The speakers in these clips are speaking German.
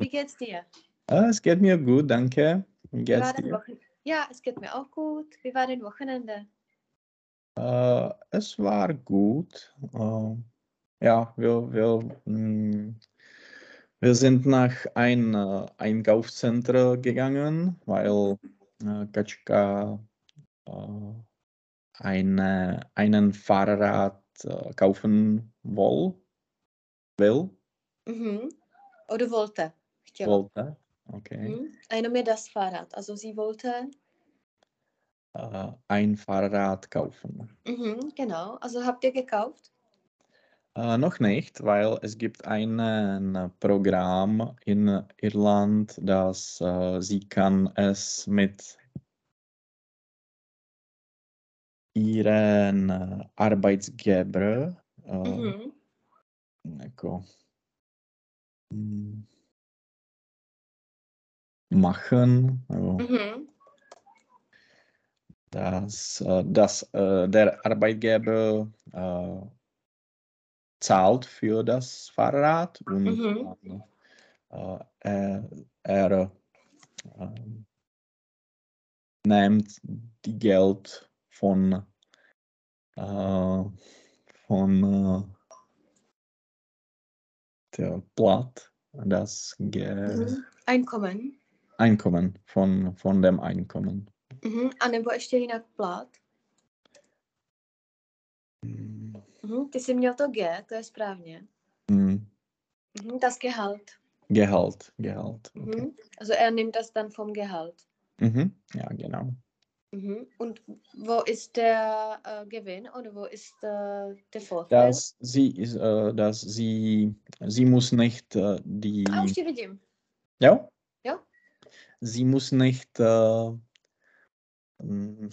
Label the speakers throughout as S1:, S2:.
S1: wie geht's dir?
S2: Äh, es geht mir gut, danke. Wie
S1: Wie
S2: geht's
S1: war dein
S2: dir?
S1: Ja, es geht mir auch gut. Wie war dein Wochenende?
S2: Äh, es war gut. Äh, ja, wir, wir, mm, wir sind nach ein äh, Einkaufszentrum gegangen, weil äh, Kaczka äh, eine, einen Fahrrad äh, kaufen woll, will,
S1: Mhm. Oder wollte? Chtěla.
S2: wollte. Okay.
S1: Mhm. Eine mir das Fahrrad. Also sie wollte.
S2: Äh, ein Fahrrad kaufen.
S1: Mhm, genau. Also habt ihr gekauft?
S2: Äh, noch nicht, weil es gibt ein Programm in Irland, das äh, sie kann es mit ihren äh, Arbeitgeber äh,
S1: Mhm.
S2: jako, machen, also,
S1: Mhm.
S2: dass, äh, dass äh, der Arbeitgeber äh, zahlt für das Fahrrad und
S1: Mhm.
S2: er, er nimmt die Geld von, von der Blatt, das Ge
S1: Mhm. Einkommen.
S2: Einkommen von, von dem Einkommen.
S1: Mhm. A nebo ještě jinak plat.
S2: Mm,
S1: Mhm. Ty jsi měl to G, to je správně.
S2: mm,
S1: Mhm. Das Gehalt.
S2: Gehalt, Gehalt. Okay.
S1: Mhm. Also er nimmt das dann vom Gehalt.
S2: Mhm. Ja, genau.
S1: Mhm. Und wo ist der äh, Gewinn oder wo ist äh, der Vorteil?
S2: Dass sie, ist, äh, dass sie, sie muss nicht äh, die,
S1: A už tě vidím.
S2: ja?
S1: Ja.
S2: Sie muss nicht äh, mm,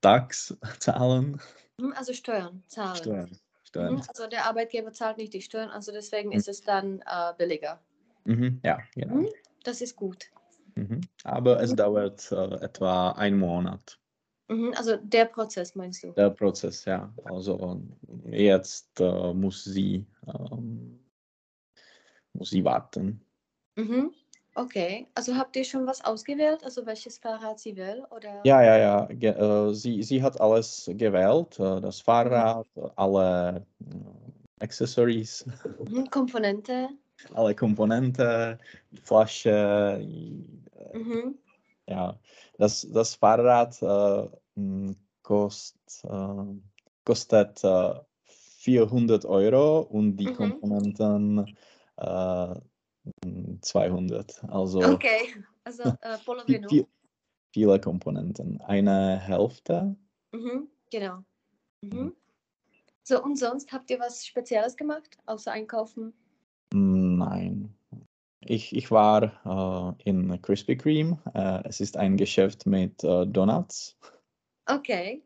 S2: Tax zahlen.
S1: Mhm. Also Steuern, Zahlen.
S2: Steuern. Steuern.
S1: Mhm. Also der Arbeitgeber zahlt nicht die Steuern, also deswegen
S2: Mhm.
S1: ist es dann äh, billiger.
S2: Mhm. Ja, genau.
S1: Mhm. Das ist gut.
S2: Mhm. Aber es dauert äh, etwa einen Monat.
S1: Also der Prozess meinst du?
S2: der Prozess, ja. Also jetzt äh, muss sie, ähm, muss sie warten.
S1: Mhm. Okay. Also habt ihr schon was ausgewählt? Also welches Fahrrad sie will? Oder?
S2: Ja, ja, ja. Ge äh, sie, sie hat alles gewählt, äh, das Fahrrad, alle äh, Accessories,
S1: Mhm. Komponente.
S2: alle Komponenten, die Flasche, äh,
S1: Mhm.
S2: ja. Das, das Fahrrad äh, m, kost, äh, kostet äh, 400 Euro und die
S1: Mhm.
S2: Komponenten 200. Also
S1: Okay. Also äh,
S2: vi-
S1: Polovinu.
S2: vi- viele Komponenten. Eine Hälfte.
S1: Mhm. Genau. Mhm. So und sonst habt ihr was Spezielles gemacht, außer einkaufen?
S2: Nein. Ich, ich war äh, in Krispy Kreme. Äh, es ist ein Geschäft mit äh, Donuts.
S1: Okay.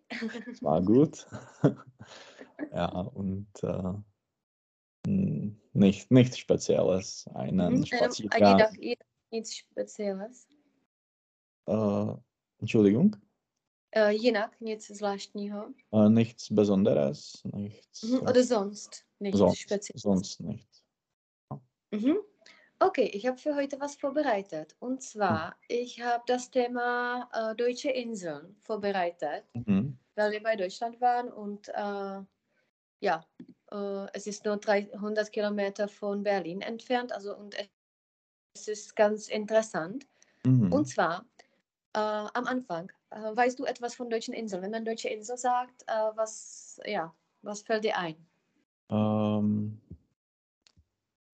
S2: Es war gut. ja, und äh, nicht, nichts Spezielles. Einen
S1: Mhm. Jenom, a
S2: Spaziergang.
S1: jinak, jinak nic Spezielles.
S2: Äh, Entschuldigung.
S1: Äh, jinak nic zvláštního.
S2: Äh, nichts Besonderes. Nichts.
S1: Mhm. Oder sonst nichts
S2: sonst,
S1: Spezielles.
S2: sonst nichts.
S1: Mhm. Okay, ich habe für heute was vorbereitet. Und zwar, ich habe das Thema äh, Deutsche Inseln vorbereitet,
S2: Mhm.
S1: weil wir bei Deutschland waren und äh, ja, äh, es ist nur 300 Kilometer von Berlin entfernt, also und es ist ganz interessant.
S2: Mhm.
S1: Und zwar äh, am Anfang, äh, weißt du etwas von deutschen Inseln? Wenn man deutsche Insel sagt, äh, was, ja, was fällt dir ein?
S2: Ähm,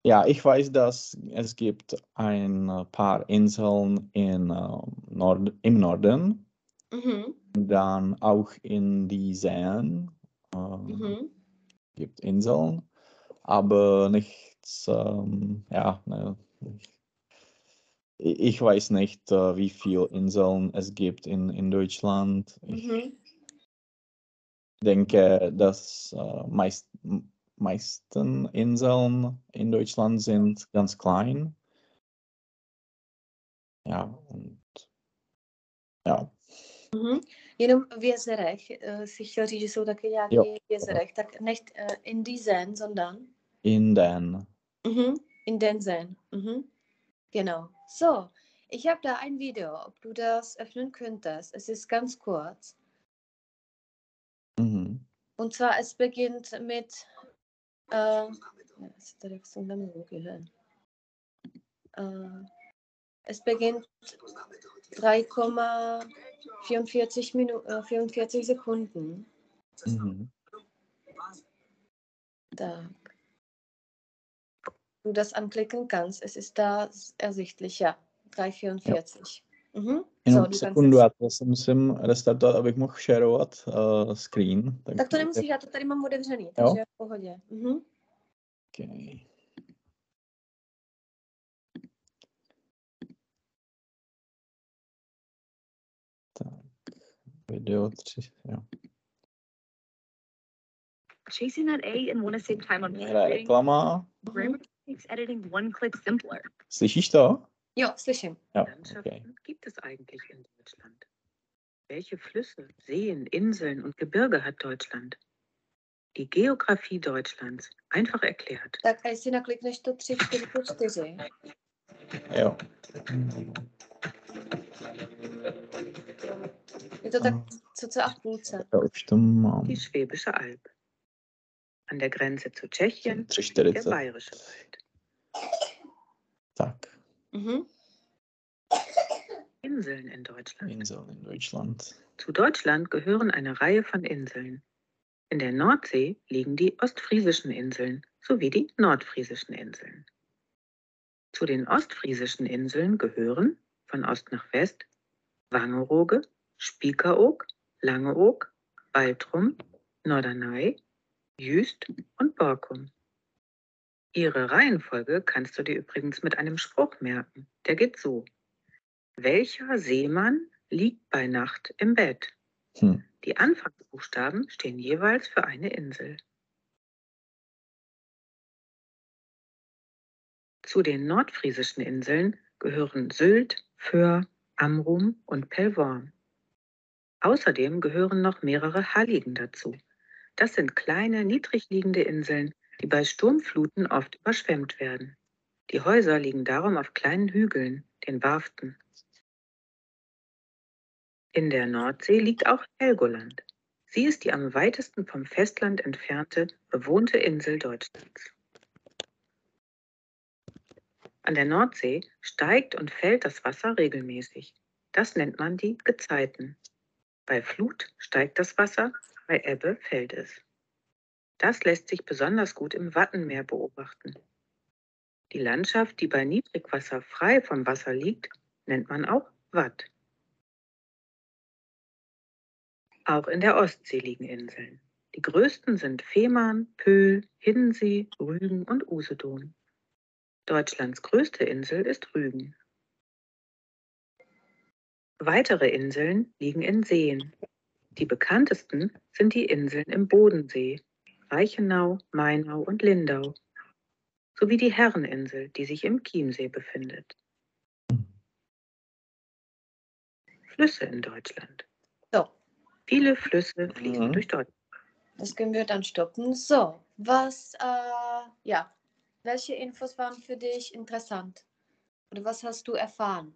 S2: ja, ich weiß, dass es gibt ein äh, paar Inseln in, ähm, Nord im Norden,
S1: Mhm.
S2: dann auch in die Seen ähm,
S1: Mhm.
S2: Gibt Inseln, aber nichts, ähm, ja, ne, ich, ich weiß nicht, äh, wie viele Inseln es gibt in, in Deutschland. Ich
S1: Mhm.
S2: denke, dass äh, meist, meisten Inseln in Deutschland sind ganz klein. Ja, und ja.
S1: Mhm. Jenom v jezerech uh, si chtěl říct, že jsou taky nějaké
S2: Jo.
S1: v jezerech, tak nicht uh, in die Seen, sondern
S2: In den,
S1: mhm. in den Seen. Mhm. Genau. So, ich habe da ein Video, ob du das öffnen könntest. Es ist ganz kurz.
S2: Mhm.
S1: Und zwar, es beginnt mit. Äh, äh, es beginnt 3,44 Minuten, äh, 44 Sekunden.
S2: Mhm.
S1: Da du das anklicken kannst. Es ist da ersichtlich, ja. 3,44. Mhm.
S2: Jenom
S1: du
S2: sekundu,
S1: kannst
S2: já to se musím restartovat, abych mohl sharovat uh, screen.
S1: Tak to nemusíš, já to tady mám otevřený,
S2: Jo?
S1: takže v pohodě. Mhm.
S2: Okay. Video 3, jo.
S3: Chasing that A and want to save time on
S2: reklama.
S3: Grammarly makes editing one click simpler.
S2: To?
S1: Jo, slyším.
S2: Ja,
S4: Landschaften
S2: okay.
S4: gibt es eigentlich in Deutschland? Welche Flüsse, Seen, Inseln und Gebirge hat Deutschland? Die Geografie Deutschlands, einfach erklärt.
S1: Tak a jestli naklikneš to 3, 4, 4,
S2: Jo.
S1: To tak
S2: Aha.
S1: co a v půlce.
S2: Já už to mám.
S4: Die Schwäbische Alb. An der Grenze zu Tschechien der
S2: 340.
S4: Bayerische Wald.
S2: Tak,
S1: Mhm.
S4: Inseln in Deutschland.
S2: Inseln in Deutschland.
S4: Zu Deutschland gehören eine Reihe von Inseln. In der Nordsee liegen die ostfriesischen Inseln sowie die nordfriesischen Inseln. Zu den ostfriesischen Inseln gehören von Ost nach West Wangerooge, Spiekeroog, Langeoog, Baltrum, Norderney, Jüst und Borkum. Ihre Reihenfolge kannst du dir übrigens mit einem Spruch merken. Der geht so. Welcher Seemann liegt bei Nacht im Bett?
S2: Hm.
S4: Die Anfangsbuchstaben stehen jeweils für eine Insel. Zu den nordfriesischen Inseln gehören Sylt, Föhr, Amrum und Pellworm. Außerdem gehören noch mehrere Halligen dazu. Das sind kleine, niedrig liegende Inseln, die bei Sturmfluten oft überschwemmt werden. Die Häuser liegen darum auf kleinen Hügeln, den Warften. In der Nordsee liegt auch Helgoland. Sie ist die am weitesten vom Festland entfernte bewohnte Insel Deutschlands. An der Nordsee steigt und fällt das Wasser regelmäßig. Das nennt man die Gezeiten. Bei Flut steigt das Wasser, bei Ebbe fällt es. Das lässt sich besonders gut im Wattenmeer beobachten. Die Landschaft, die bei Niedrigwasser frei vom Wasser liegt, nennt man auch Watt. Auch in der Ostsee liegen Inseln. Die größten sind Fehmarn, Pöhl, Hiddensee, Rügen und Usedom. Deutschlands größte Insel ist Rügen. Weitere Inseln liegen in Seen. Die bekanntesten sind die Inseln im Bodensee, Reichenau, Mainau und Lindau, sowie die Herreninsel, die sich im Chiemsee befindet. Flüsse in Deutschland.
S1: So,
S4: Viele Flüsse fließen
S2: Mhm.
S4: durch Deutschland.
S1: das können wir dann stoppen. So, was, äh, ja, welche Infos waren für dich interessant? Oder was hast du erfahren?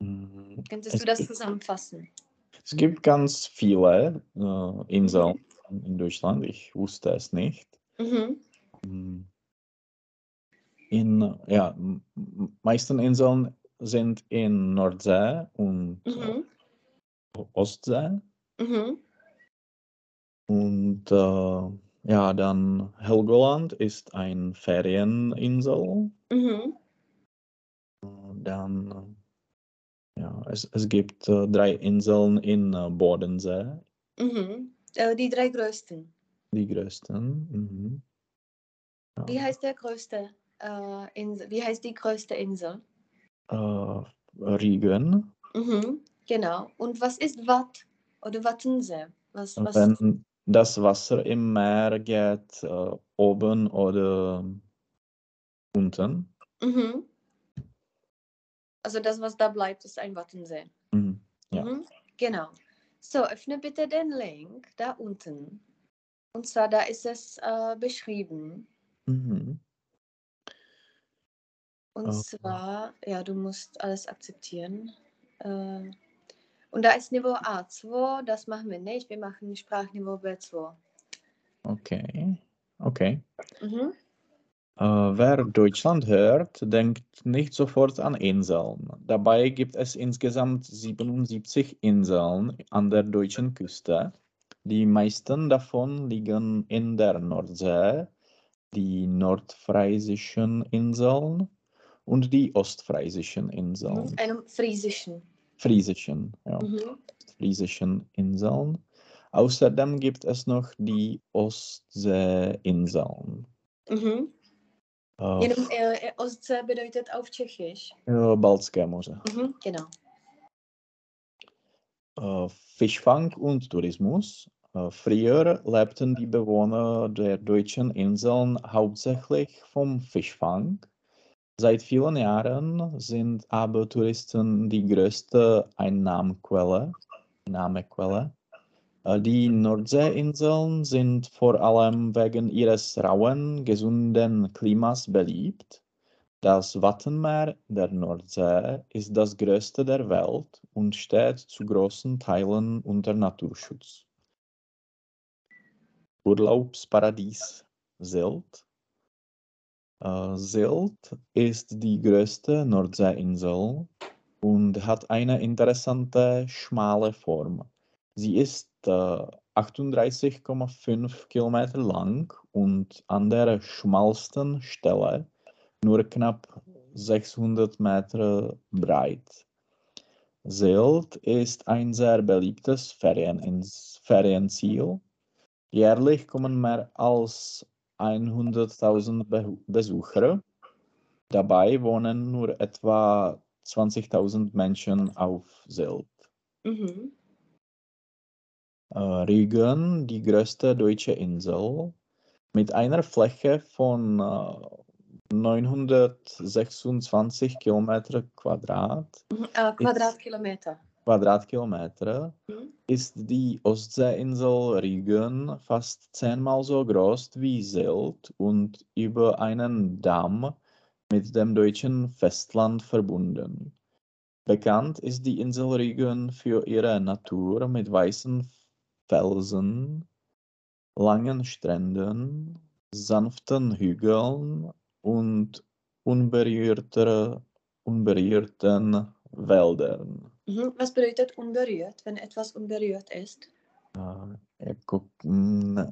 S2: Hm,
S1: Könntest
S2: Es
S1: du das
S2: gibt-
S1: zusammenfassen?
S2: Es gibt ganz viele äh, Inseln in Deutschland. Ich wusste es nicht.
S1: Mhm.
S2: Hm. In, ja, meisten Inseln sind in Nordsee und äh,
S1: Mhm.
S2: Ostsee.
S1: Mhm.
S2: Und äh, ja, dann Helgoland ist ein Ferieninsel.
S1: Mhm.
S2: Dann, äh, ja, es, es gibt äh, drei Inseln in äh, Bodensee,
S1: Mhm. Äh, die drei größten.
S2: die größten. Mhm. Ja.
S1: Wie heißt der größte äh, Insel? Wie heißt die größte Insel?
S2: Äh, Rügen.
S1: Mhm. Genau. Und was ist Watt oder Wattensee? Was, was?
S2: Wenn das Wasser im Meer geht, äh, oben oder unten.
S1: Mhm. Also das, was da bleibt, ist ein Wattensee.
S2: Mhm. Ja.
S1: Mhm. Genau. So, öffne bitte den Link da unten. Und zwar, da ist es äh, beschrieben.
S2: Mhm.
S1: Und
S2: Oh.
S1: zwar, ja, du musst alles akzeptieren. Äh, und da ist Niveau A2, das machen wir nicht. Wir machen Sprachniveau B2.
S2: Okay. Okay.
S1: Mhm.
S2: Äh, wer Deutschland hört, denkt nicht sofort an Inseln. Dabei gibt es insgesamt 77 Inseln an der deutschen Küste. Die meisten davon liegen in der Nordsee, die nordfriesischen Inseln und die ostfriesischen Inseln.
S1: Mhm. Einem Friesischen.
S2: Friesischen, ja,
S1: Mhm.
S2: friesischen Inseln. Außerdem gibt es noch die Ostseeinseln.
S1: Mhm.
S2: Äh,
S1: Jenom äh, Ostsee bedeutet auf Tschechisch.
S2: Baltské Moře.
S1: Mhm. Genau.
S2: Äh, Fischfang und Tourismus. Äh, Früher lebten die Bewohner der deutschen Inseln hauptsächlich vom Fischfang. Seit vielen Jahren sind aber Touristen die größte Einnahmequelle. Einnahmequelle. Äh, Die Nordseeinseln sind vor allem wegen ihres rauen, gesunden Klimas beliebt. Das Wattenmeer der Nordsee ist das größte der Welt und steht zu großen Teilen unter Naturschutz. Urlaubsparadies Sylt. Äh, Sylt ist die größte Nordseeinsel und hat eine interessante schmale Form. Sie ist 38,5 Kilometer lang und an der schmalsten Stelle nur knapp 600 Meter breit. Sylt ist ein sehr beliebtes Ferienin- Ferienziel. Jährlich kommen mehr als 100.000 Be Besucher. Dabei wohnen nur etwa 20.000 Menschen auf Sylt.
S1: Mhm.
S2: Äh, Rügen, die größte deutsche Insel, mit einer Fläche von äh, 926 Kilometer Quadrat,
S1: Mhm. Äh, Quadratkilometer.
S2: Quadratkilometer,
S1: Mhm.
S2: ist die Ostseeinsel Rügen fast zehnmal so groß wie Sylt und über einen Damm mit dem deutschen Festland verbunden. Bekannt ist die Insel Rügen für ihre Natur mit weißen Felsen, langen Stränden, sanften Hügeln und unberührter, unberührten Wäldern.
S1: Mhm. Was bedeutet unberührt, wenn etwas unberührt ist?
S2: A jako, ne,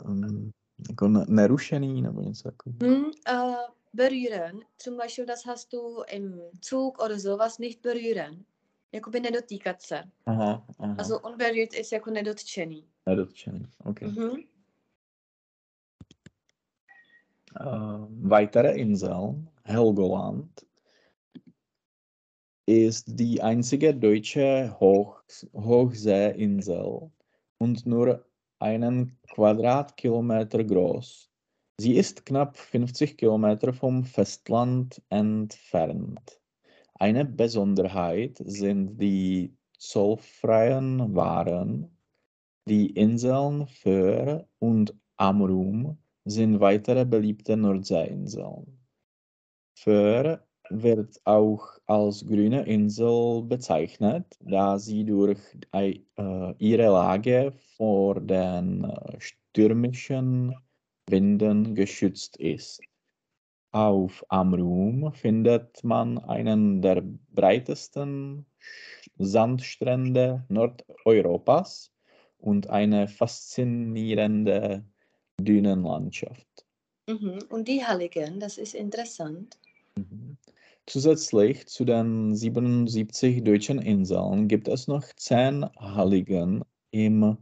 S2: jako ne- nerušený nebo něco takového.
S1: Hm, äh, berühren. Zum Beispiel, das hast du im Zug oder sowas nicht berühren. Jakoby nedotýkat se.
S2: Aha, aha.
S1: Also unberührt ist jako nedotčený.
S2: Nedotčený. Okay.
S1: Mhm.
S2: Äh, weitere Insel, Helgoland, ist die einzige deutsche Hoch Hochseeinsel und nur einen Quadratkilometer groß. Sie ist knapp 50 Kilometer vom Festland entfernt. Eine Besonderheit sind die zollfreien Waren. Die Inseln Föhr und Amrum sind weitere beliebte Nordseeinseln. Föhr wird auch als grüne Insel bezeichnet, da sie durch äh, ihre Lage vor den äh, stürmischen Winden geschützt ist. Auf Amrum findet man einen der breitesten Sandstrände Nordeuropas und eine faszinierende Dünenlandschaft.
S1: Mhm. Und die Halligen, das ist interessant.
S2: Mhm. Zusätzlich zu den 77 deutschen Inseln gibt es noch 10 Halligen im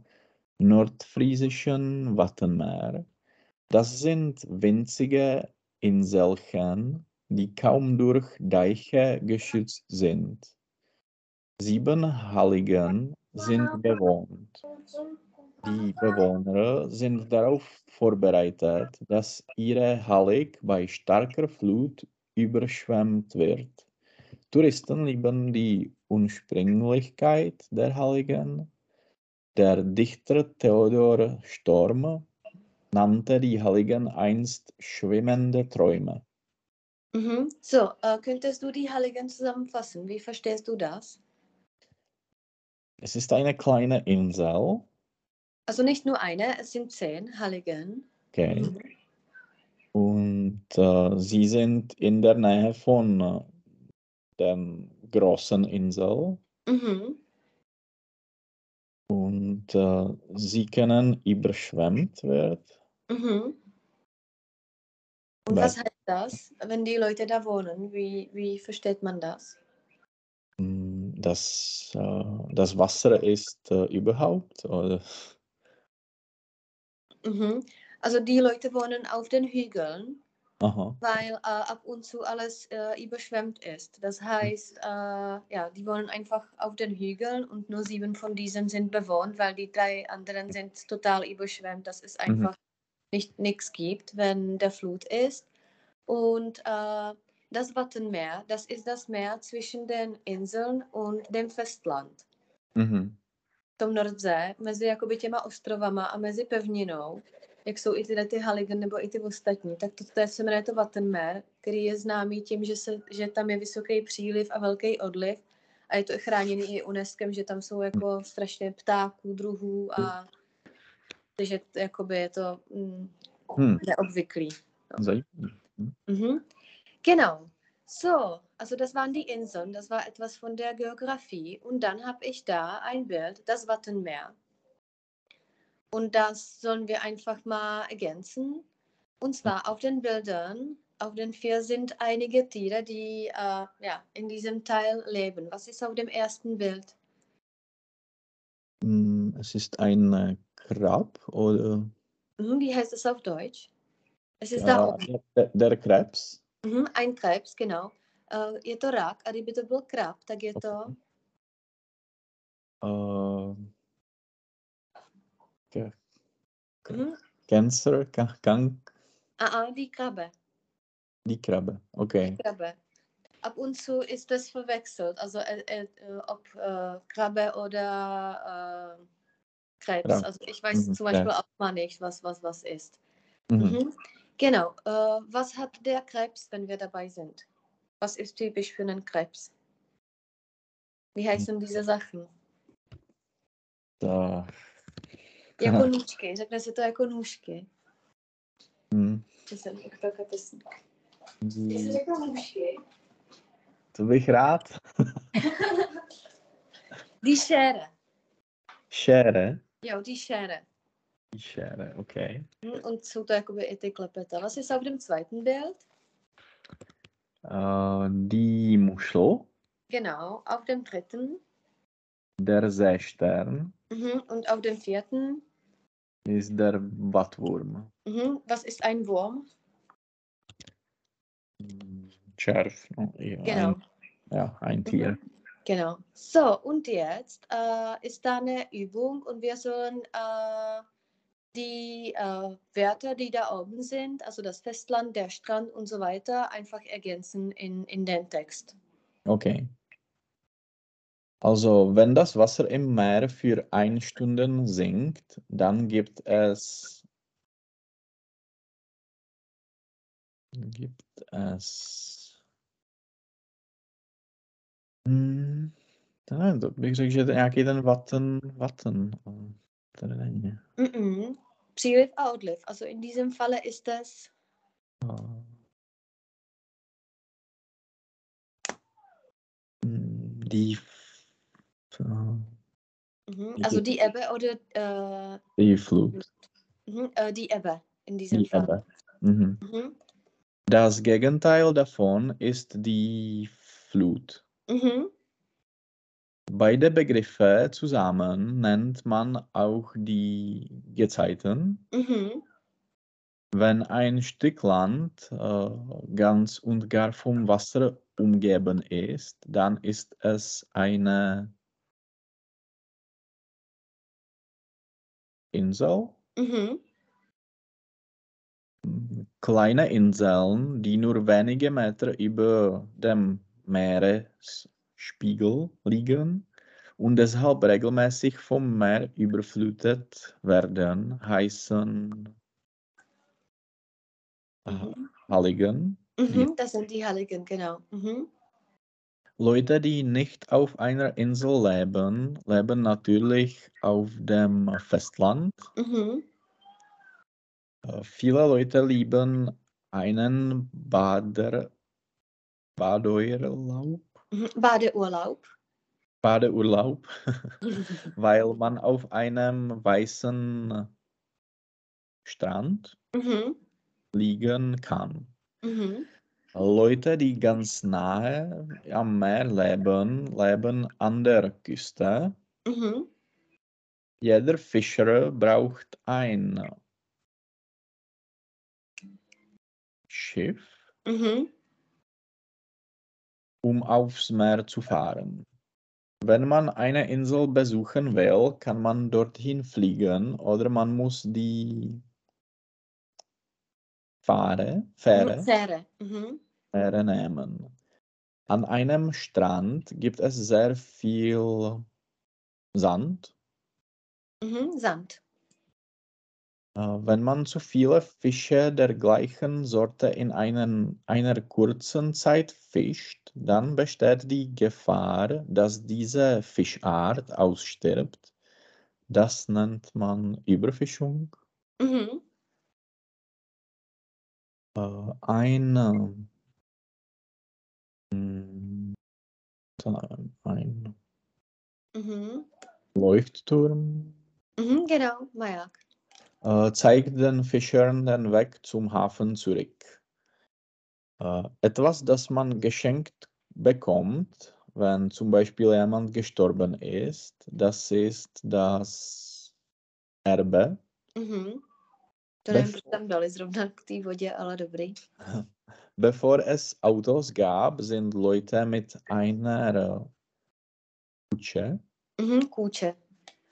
S2: nordfriesischen Wattenmeer. Das sind winzige Inselchen, die kaum durch Deiche geschützt sind. Sieben Halligen sind bewohnt. Die Bewohner sind darauf vorbereitet, dass ihre Hallig bei starker Flut überschwemmt wird. Touristen lieben die Ursprünglichkeit der Halligen. Der Dichter Theodor Storm nannte die Halligen einst schwimmende Träume.
S1: Mhm. So, äh, könntest du die Halligen zusammenfassen? Wie verstehst du das?
S2: Es ist eine kleine Insel.
S1: Also nicht nur eine, es sind zehn Halligen.
S2: Okay.
S1: Mhm.
S2: Und äh, sie sind in der Nähe von äh, der großen Insel.
S1: Mhm.
S2: Und äh, sie können überschwemmt werden.
S1: Mhm. Und was heißt das, wenn die Leute da wohnen? Wie, wie versteht man das?
S2: Das, äh, das Wasser ist äh, überhaupt, oder?
S1: Mhm. Also die Leute wohnen auf den Hügeln,
S2: Aha.
S1: weil äh, ab und zu alles äh, überschwemmt ist. Das heißt, äh, ja, die wohnen einfach auf den Hügeln und nur sieben von diesen sind bewohnt, weil die drei anderen sind total überschwemmt, dass es einfach nicht nichts gibt, wenn der Flut ist. Und äh, das Wattenmeer, das ist das Meer zwischen den Inseln und dem Festland.
S2: Mhm.
S1: v tom Nordze, mezi jakoby těma ostrovama a mezi pevninou, jak jsou i tyhle ty Halligen nebo i ty ostatní, tak to, to je, se jmenuje to Wattenmeer, který je známý tím, že, se, že tam je vysoký příliv a velký odliv a je to i chráněný i UNESCO, že tam jsou jako strašně ptáků, druhů a takže jakoby je to mm,
S2: Hm,
S1: neobvyklý.
S2: zajímavé.
S1: Mhm. Genau. So, also das waren die Inseln, das war etwas von der Geografie. Und dann habe ich da ein Bild, das Wattenmeer. Und das sollen wir einfach mal ergänzen. Und zwar auf den Bildern, auf den vier sind einige Tiere, die äh, ja, in diesem Teil leben. Was ist auf dem ersten Bild?
S2: Mm, Es ist ein äh, Krab oder
S1: Mhm, wie heißt es auf Deutsch? Es ist da
S2: ja,
S1: oben.
S2: der, der Krebs.
S1: Mhm, ein Krebs, genau. Äh, je to rak, a kdyby to byl krab, tak je to...
S2: Äh, Ke-
S1: Mhm.
S2: Cancer, Ka- Kank,
S1: A, a, die Krabbe.
S2: die Krabbe. Okay.
S1: Krabbe. Ab und zu ist das verwechselt, also äh, äh, äh, ob äh, Krabbe oder äh, Krebs.
S2: Ja.
S1: Also ich weiß
S2: Mhm,
S1: zum Beispiel
S2: ja.
S1: auch mal nicht, was was was ist.
S2: Mhm.
S1: Genau. Äh, was hat der Krebs, wenn wir dabei sind? Was ist typisch für einen Krebs? Wie heißen diese Sachen?
S2: Da,
S1: Jako nůžky, řekne se to jako nůžky.
S2: hm,
S1: Že jsem takhle pesní.
S2: die,
S1: Jestli řeknu nůžky,
S2: to bych rád.
S1: die Schere.
S2: Schere.
S1: Jo, die Schere.
S2: Schere, okay.
S1: Hm, Und so da jakoby i ty klepeta. Was ist auf dem zweiten Bild?
S2: Äh, die Muschel,
S1: Genau, auf dem dritten.
S2: der Seestern,
S1: Mhm. Und auf dem vierten.
S2: ist der Wattwurm.
S1: Mhm. Was ist ein Wurm?
S2: Schärf. no, ja,
S1: Genau.
S2: Ein, ja, ein Tier.
S1: Genau. So, und jetzt äh, ist da eine Übung und wir sollen äh, die äh, Wörter, die da oben sind, also das Festland, der Strand und so weiter, einfach ergänzen in, in den Text.
S2: Okay. Also, wenn das Wasser im Meer für eine Stunde sinkt, dann gibt es gibt es hmm, ne, to bych řekl, že to je nějaký ten
S1: a odliv. Also in diesem Falle ist
S2: A- Hm, Die,
S1: mhm.
S2: Die-
S1: also die Ebbe oder äh,
S2: die Flut,
S1: mhm, äh, die Ebbe in diesem
S2: die
S1: Fall.
S2: Ebbe. Mhm.
S1: Mhm.
S2: Das Gegenteil davon ist die Flut.
S1: Mhm.
S2: Beide Begriffe zusammen nennt man auch die Gezeiten.
S1: Mhm.
S2: Wenn ein Stück Land äh, ganz und gar vom Wasser umgeben ist, dann ist es eine Insel.
S1: Mhm.
S2: Kleine Inseln, die nur wenige Meter über dem Meeresspiegel liegen und deshalb regelmäßig vom Meer überflutet werden, heißen
S1: Mhm.
S2: Halligen.
S1: Mhm, das sind die Heiligen, genau. Mhm.
S2: Leute, die nicht auf einer Insel leben, leben natürlich auf dem Festland.
S1: Mhm.
S2: Äh, Viele Leute lieben einen Bader, Badeurlaub.
S1: Badeurlaub.
S2: Badeurlaub, weil man auf einem weißen Strand
S1: mhm.
S2: liegen kann.
S1: Mhm.
S2: Leute, die ganz nahe am Meer leben, leben an der Küste.
S1: Mhm.
S2: Jeder Fischer braucht ein Schiff,
S1: Mhm.
S2: Um aufs Meer zu fahren. Wenn man eine Insel besuchen will, kann man dorthin fliegen oder man muss die Fahre, Fähre,
S1: Fähre. Mhm.
S2: Fähre nehmen. An einem Strand gibt es sehr viel Sand.
S1: Mhm. Sand.
S2: Äh, Wenn man zu viele Fische der gleichen Sorte in einen, einer kurzen Zeit fischt, dann besteht die Gefahr, dass diese Fischart ausstirbt. Das nennt man Überfischung.
S1: Mhm.
S2: Äh, Ein, mm, ein
S1: Mhm.
S2: Leuchtturm
S1: Mhm. Genau, Majak.
S2: Äh, zeigt den Fischern den Weg zum Hafen zurück. Äh, etwas, das man geschenkt bekommt, wenn zum Beispiel jemand gestorben ist, das ist das Erbe.
S1: Mhm. To nevím, proč tam dali zrovna k té vodě, ale dobrý.
S2: Bevor es Autos gab, sind Leute mit einer Kutsche,
S1: Mhm. Kutsche.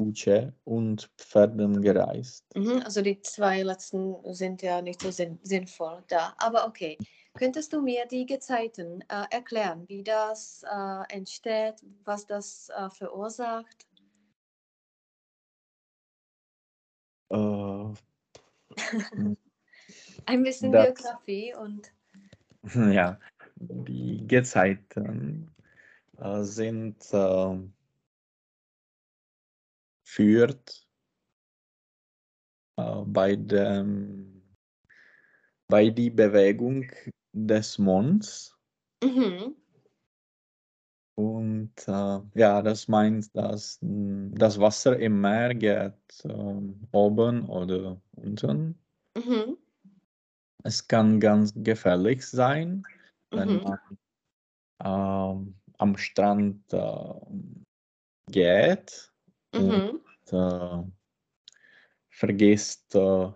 S2: Kutsche und Pferden gereist.
S1: Mhm. Also die zwei letzten sind ja nicht so sinn sinnvoll da. Aber okay. Könntest du mir die Gezeiten äh, erklären, wie das äh, entsteht, was das äh, verursacht?
S2: Äh,
S1: Ein bisschen
S2: Das-
S1: Geografie und
S2: Ja, die Gezeiten äh, sind äh, führt äh, bei dem bei die Bewegung des Monds
S1: mhm.
S2: und äh, ja, das meint, dass mh, das Wasser im Meer geht ähm, oben oder unten.
S1: Mhm.
S2: Es kann ganz gefährlich sein, wenn
S1: Mhm.
S2: man ähm, am Strand äh, geht
S1: Mhm.
S2: und äh, vergisst, äh,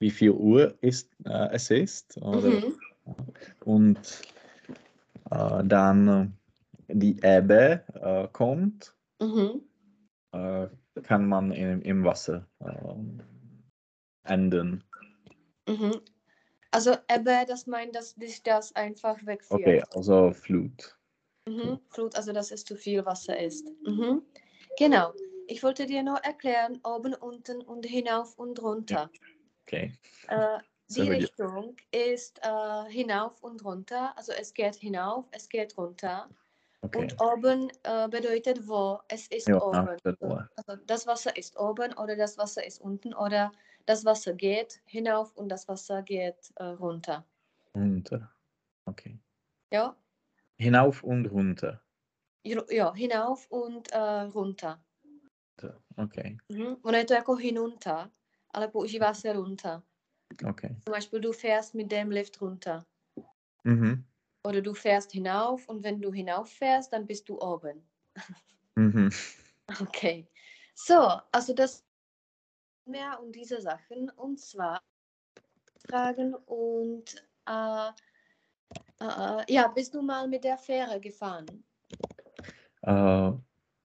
S2: wie viel Uhr ist, äh, es ist.
S1: Mhm.
S2: Und äh, dann äh, die Ebbe äh, kommt,
S1: Mhm.
S2: kann man im, im Wasser enden.
S1: Mhm. Also Ebbe, das meint, dass dich das einfach wegführt.
S2: Okay, also Flut.
S1: Mhm. Flut, also dass es zu viel Wasser ist. Mhm. Genau. Ich wollte dir nur erklären, oben, unten und hinauf und runter.
S2: Okay.
S1: Äh, die. Richtung ist äh, hinauf und runter. Also es geht hinauf, es geht runter.
S2: okay.
S1: Und oben äh, bedeutet wo, es ist
S2: Ja,
S1: oben. Also das Wasser ist oben oder das Wasser ist unten oder das Wasser geht hinauf und das Wasser geht äh, runter.
S2: Runter. Okay.
S1: Ja?
S2: Hinauf und runter.
S1: ja, hinauf und äh, runter.
S2: Okay.
S1: Mhm. Ono je to jako hinunta, ale používá se runta.
S2: Okay.
S1: Zum Beispiel du fährst mit dem Lift runter.
S2: Mhm.
S1: Oder du fährst hinauf und wenn du hinauf fährst, dann bist du oben.
S2: Mhm.
S1: Okay. So, also das mehr um diese Sachen und zwar Fragen und äh, äh, ja, bist du mal mit der Fähre gefahren?
S2: Äh,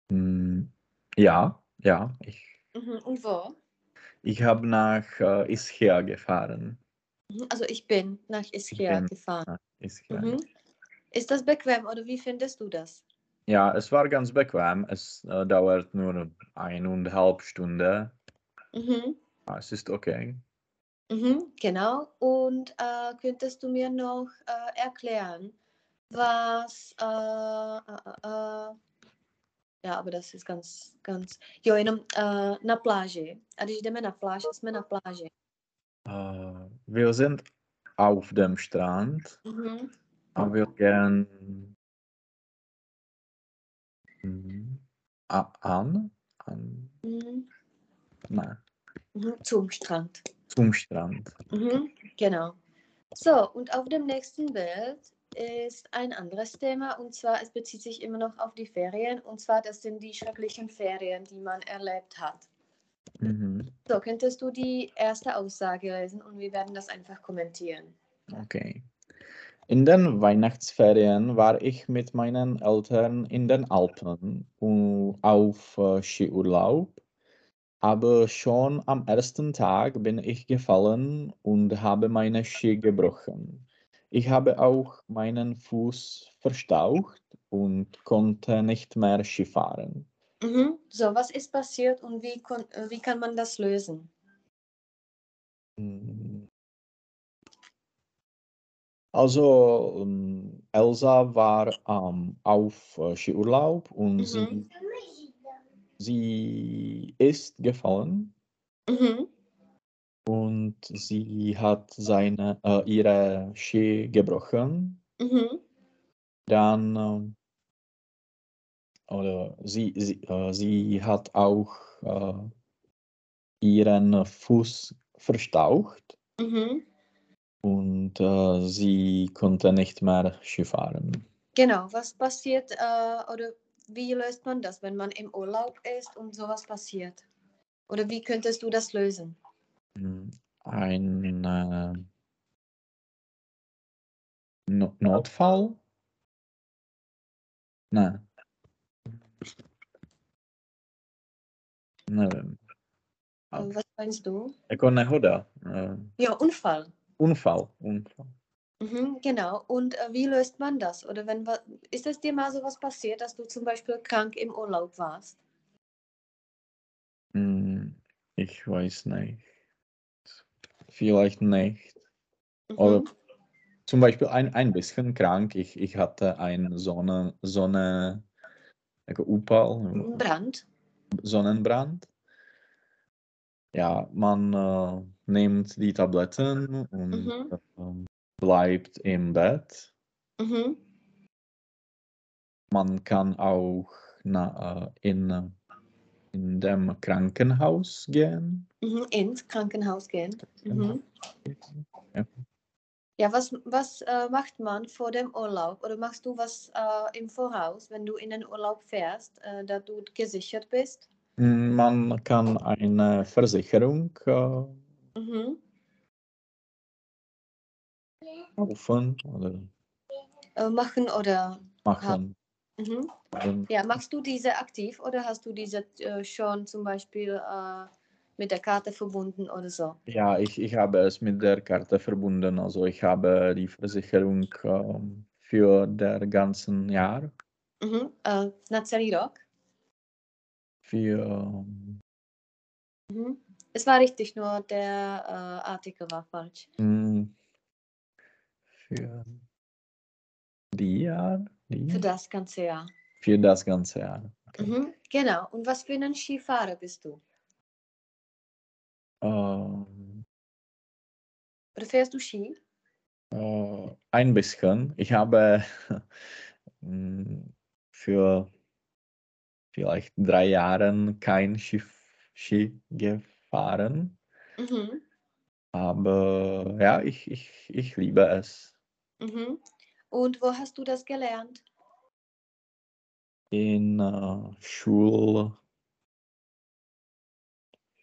S2: mh, ja, ja. Ich,
S1: Mhm. Und wo?
S2: ich habe nach äh, Ischia gefahren.
S1: Mhm. Also ich bin nach Ischia
S2: bin-
S1: gefahren.
S2: Nach Ischia.
S1: Mhm. Ist das bequem oder wie findest du das?
S2: Ja, es war ganz bequem. Es äh, dauert nur eineinhalb Stunden.
S1: Mhm.
S2: Ja, es ist okay.
S1: Mhm, genau. Und äh, könntest du mir noch äh, erklären, was, äh, äh, äh, ja, aber das ist ganz, ganz, jo, jenom uh, na pláži. A když jdeme na pláž, jsme na pláži.
S2: Äh, wir sind auf dem Strand,
S1: Mhm.
S2: aber wir gehen a- an, an,
S1: Mhm.
S2: nein,
S1: Mhm. Zum Strand.
S2: zum Strand.
S1: Mhm. Genau. So, und auf dem nächsten Bild ist ein anderes Thema und zwar, es bezieht sich immer noch auf die Ferien und zwar, das sind die schrecklichen Ferien, die man erlebt hat.
S2: Mhm.
S1: So, könntest du die erste Aussage lesen und wir werden das einfach kommentieren.
S2: Okay. In den Weihnachtsferien war ich mit meinen Eltern in den Alpen auf äh, Skiurlaub, aber schon am ersten Tag bin ich gefallen und habe meine Ski gebrochen. Ich habe auch meinen Fuß verstaucht und konnte nicht mehr Ski fahren.
S1: Mhm. So, was ist passiert und wie, äh, wie kann man das lösen?
S2: Mm. Also, ähm, Elsa war ähm, auf äh, Skiurlaub und
S1: Mhm.
S2: sie, sie ist gefallen
S1: Mhm.
S2: Und sie hat seine, äh, ihre Ski gebrochen.
S1: Mhm.
S2: Dann, ähm, oder sie, sie, äh, sie hat auch äh, ihren Fuß verstaucht
S1: Mhm.
S2: und äh, sie konnte nicht mehr Ski fahren.
S1: Genau, was passiert äh, oder wie löst man das, wenn man im Urlaub ist und sowas passiert? Oder wie könntest du das lösen?
S2: Ein äh, no Notfall? Nein. Nevím. A-
S1: was meinst du?
S2: Jako nehoda. äh,
S1: Ja, Unfall.
S2: Unfall. Unfall.
S1: Mhm, genau. Und äh, wie löst man das? Oder wenn ist es dir mal sowas passiert, dass du zum Beispiel krank im Urlaub warst?
S2: Hm, ich weiß nicht. Vielleicht nicht. Oder
S1: Mhm.
S2: zum Beispiel ein, ein bisschen krank. Ich, ich hatte einen Sonne, Sonne, jako Upal,
S1: Brand.
S2: Sonnenbrand. Ja, man äh, nimmt die Tabletten und
S1: Mhm.
S2: ähm, bleibt im Bett.
S1: Mhm.
S2: Man kann auch na, äh, in, in dem Krankenhaus gehen.
S1: Mhm. Ins Krankenhaus gehen.
S2: Genau.
S1: Mhm.
S2: Ja.
S1: Ja, was, was äh, macht man vor dem Urlaub? Oder machst du was äh, im Voraus, wenn du in den Urlaub fährst, äh, dass du gesichert bist?
S2: Man kann eine Versicherung äh,
S1: Mhm.
S2: kaufen oder
S1: Äh, machen oder
S2: machen.
S1: Mhm.
S2: Und
S1: Ja, machst du diese aktiv oder hast du diese äh, schon zum Beispiel äh, mit der Karte verbunden oder so?
S2: Ja, ich, ich habe es mit der Karte verbunden. Also ich habe die Versicherung ähm, für der ganzen Jahr.
S1: Mhm. Äh, na celý rok?
S2: Für ähm,
S1: Mhm. Es war richtig, nur der äh, Artikel war falsch.
S2: mm, für die Jahr, die,
S1: Für das ganze Jahr.
S2: für das ganze Jahr. Okay.
S1: Mhm. Genau. Und was für ein Skifahrer bist du?
S2: Ähm,
S1: Oder fährst du Ski?
S2: äh, ein bisschen. Ich habe mm, für vielleicht drei Jahre kein Schiff, Ski gefahren.
S1: Mhm.
S2: Aber ja, ich, ich, ich liebe es.
S1: Mhm. Und wo hast du das gelernt?
S2: In äh, Schul,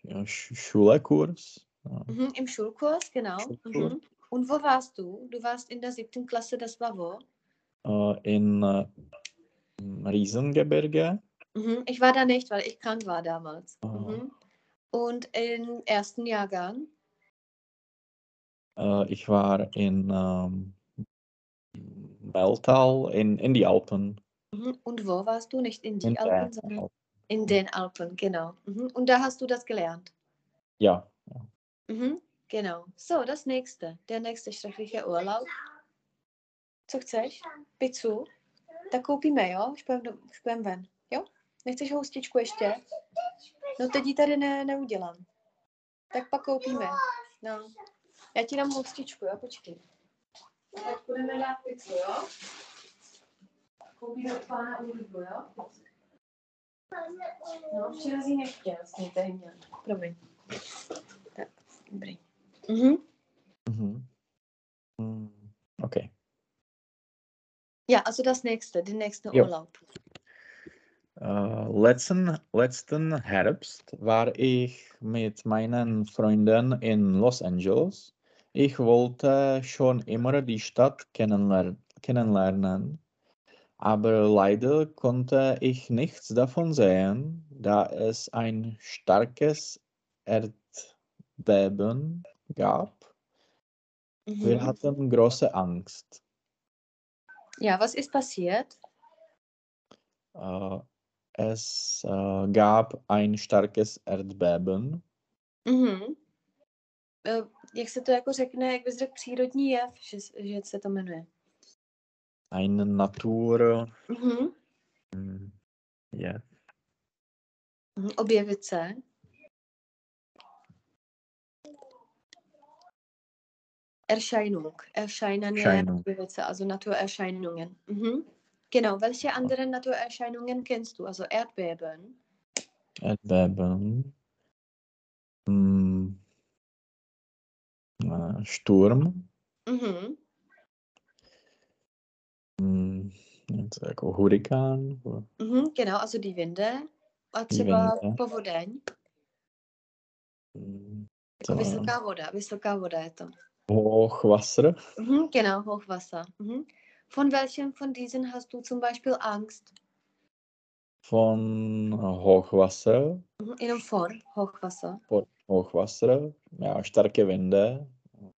S2: ja, Sch Schulekurs.
S1: Mhm. Im Schulkurs, genau.
S2: Schulkurs.
S1: Mhm. Und wo warst du? Du warst in der siebten Klasse, das war wo?
S2: äh, in äh, Riesengebirge.
S1: Mhm. Ich war da nicht, weil ich krank war damals.
S2: Ah.
S1: Mhm. Und im ersten Jahrgang?
S2: Äh, ich war in ähm, Meltal, in, in die Alpen.
S1: Mhm. Und wo warst du? Nicht in die
S2: In
S1: Alpen,
S2: den
S1: sondern
S2: Alpen.
S1: in den Alpen, genau. Mhm. Und da hast du das gelernt.
S2: Ja,
S1: Mhm. Genau. So, das nächste. Der nächste schreckliche Urlaub. Co chceš? Pizzu? Tak koupíme, jo? Půjdem ven. Jo? Nechceš houstičku ještě? No teď ji tady ne, neudělám. Tak pak koupíme. No. Já ti dám houstičku, jo? Počkej. Tak budeme dát pizzu, jo? Koupíme u pána Ulribu, jo? No, včera jsi nechtěl, vlastně tady měl. Promiň. Tak, dobrý. Mhm.
S2: Mhm. Mm, Okay.
S1: Ja, also das nächste, den nächsten
S2: Jo.
S1: Urlaub.
S2: Äh, letzten, letzten Herbst war ich mit meinen Freunden in Los Angeles. Ich wollte schon immer die Stadt kennenler kennenlernen, aber leider konnte ich nichts davon sehen, da es ein starkes Erdbeben gab. Wir
S1: Mhm.
S2: hatten große Angst.
S1: Ja, was ist passiert?
S2: Äh, es äh, gab ein starkes Erdbeben.
S1: Mhm. Eh, Jak se to jako řekne, jak bys řekl přírodní jev, že, že se to jmenuje?
S2: Eine Natur.
S1: Mhm.
S2: hm, Ja.
S1: Mhm. Objevit se. Erscheinung. Erscheinen je
S2: Erscheinung.
S1: objevit se, also Naturerscheinungen. Mhm. Genau, welche anderen Naturerscheinungen kennst du? Also Erdbeben.
S2: Erdbeben. hm, Sturm.
S1: Mhm.
S2: hm, jako hurikán.
S1: Mhm, genau, also die Winde. A třeba
S2: Winde.
S1: povodeň.
S2: to-
S1: vysoká voda, vysoká voda je to.
S2: Hochwasser.
S1: Mhm, genau, Hochwasser. Mhm. Von welchem von diesen hast du zum Beispiel Angst?
S2: Von Hochwasser.
S1: Mhm, jenom von Hochwasser.
S2: Von Hochwasser. Ja, starke Winde.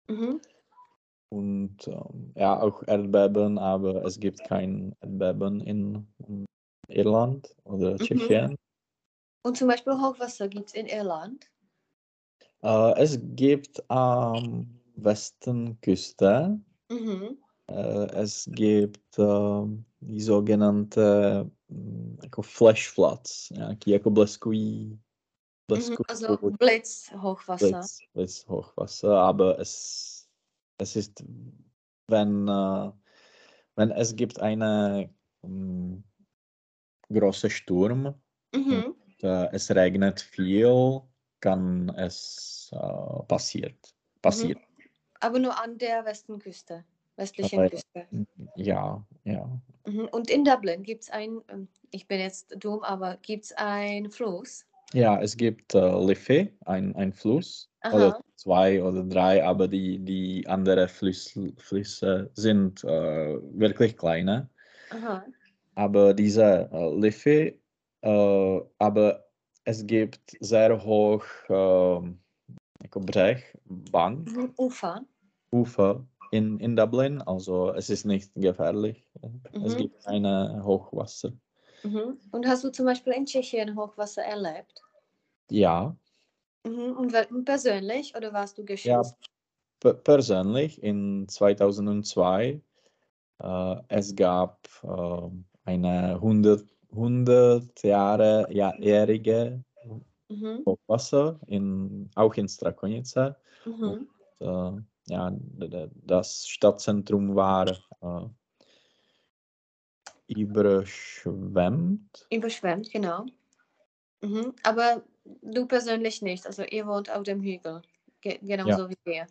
S1: Mhm.
S2: Und ähm, ja, auch Erdbeben, aber es gibt kein Erdbeben in Irland oder Tschechien.
S1: Und zum Beispiel Hochwasser gibt es in Irland.
S2: Äh, es gibt am Westenküste,
S1: Mhm.
S2: äh, es gibt ähm, die sogenannte jako flashfloods, nějaký jako bleskový,
S1: Mhm.
S2: bleskový
S1: Also Blitz, Hochwasser.
S2: Blitz, Blitz, Hochwasser, aber es, es ist, wenn, äh, wenn es gibt eine ähm, große Sturm,
S1: Mhm.
S2: äh, es regnet viel, kann es äh, passiert, passiert.
S1: Aber nur an der Westenküste, westlichen
S2: Aber-
S1: Küste.
S2: Ja, ja.
S1: Mhm. Und in Dublin gibt es ein, ähm, ich bin jetzt dumm, aber gibt es ein Fluss?
S2: Ja, es gibt äh, Liffey, ein, ein Fluss,
S1: Aha.
S2: oder zwei oder drei, aber die, die anderen Flüss, Flüsse sind äh, wirklich kleine.
S1: Aha.
S2: Aber diese äh, Liffey, äh, aber es gibt sehr hoch jako Brech, Bank,
S1: Mhm. Ufer.
S2: Ufer in, in Dublin, also es ist nicht gefährlich. Es
S1: Mhm.
S2: gibt keine Hochwasser.
S1: Mhm. Und hast du zum Beispiel in Tschechien Hochwasser erlebt?
S2: Ja,
S1: Mhm. Und persönlich oder warst du
S2: ja
S1: geschützt?
S2: pe- persönlich in 2002, äh, es gab äh, eine 100, 100 Jahre ja, jährige
S1: Mhm.
S2: Hochwasser, in, auch in Strakonice.
S1: Mhm.
S2: äh, ja, das Stadtzentrum war äh, überschwemmt.
S1: Überschwemmt, genau. Mhm. Aber du persönlich nicht. Also ihr wohnt auf dem Hügel. Ge genauso wie wir.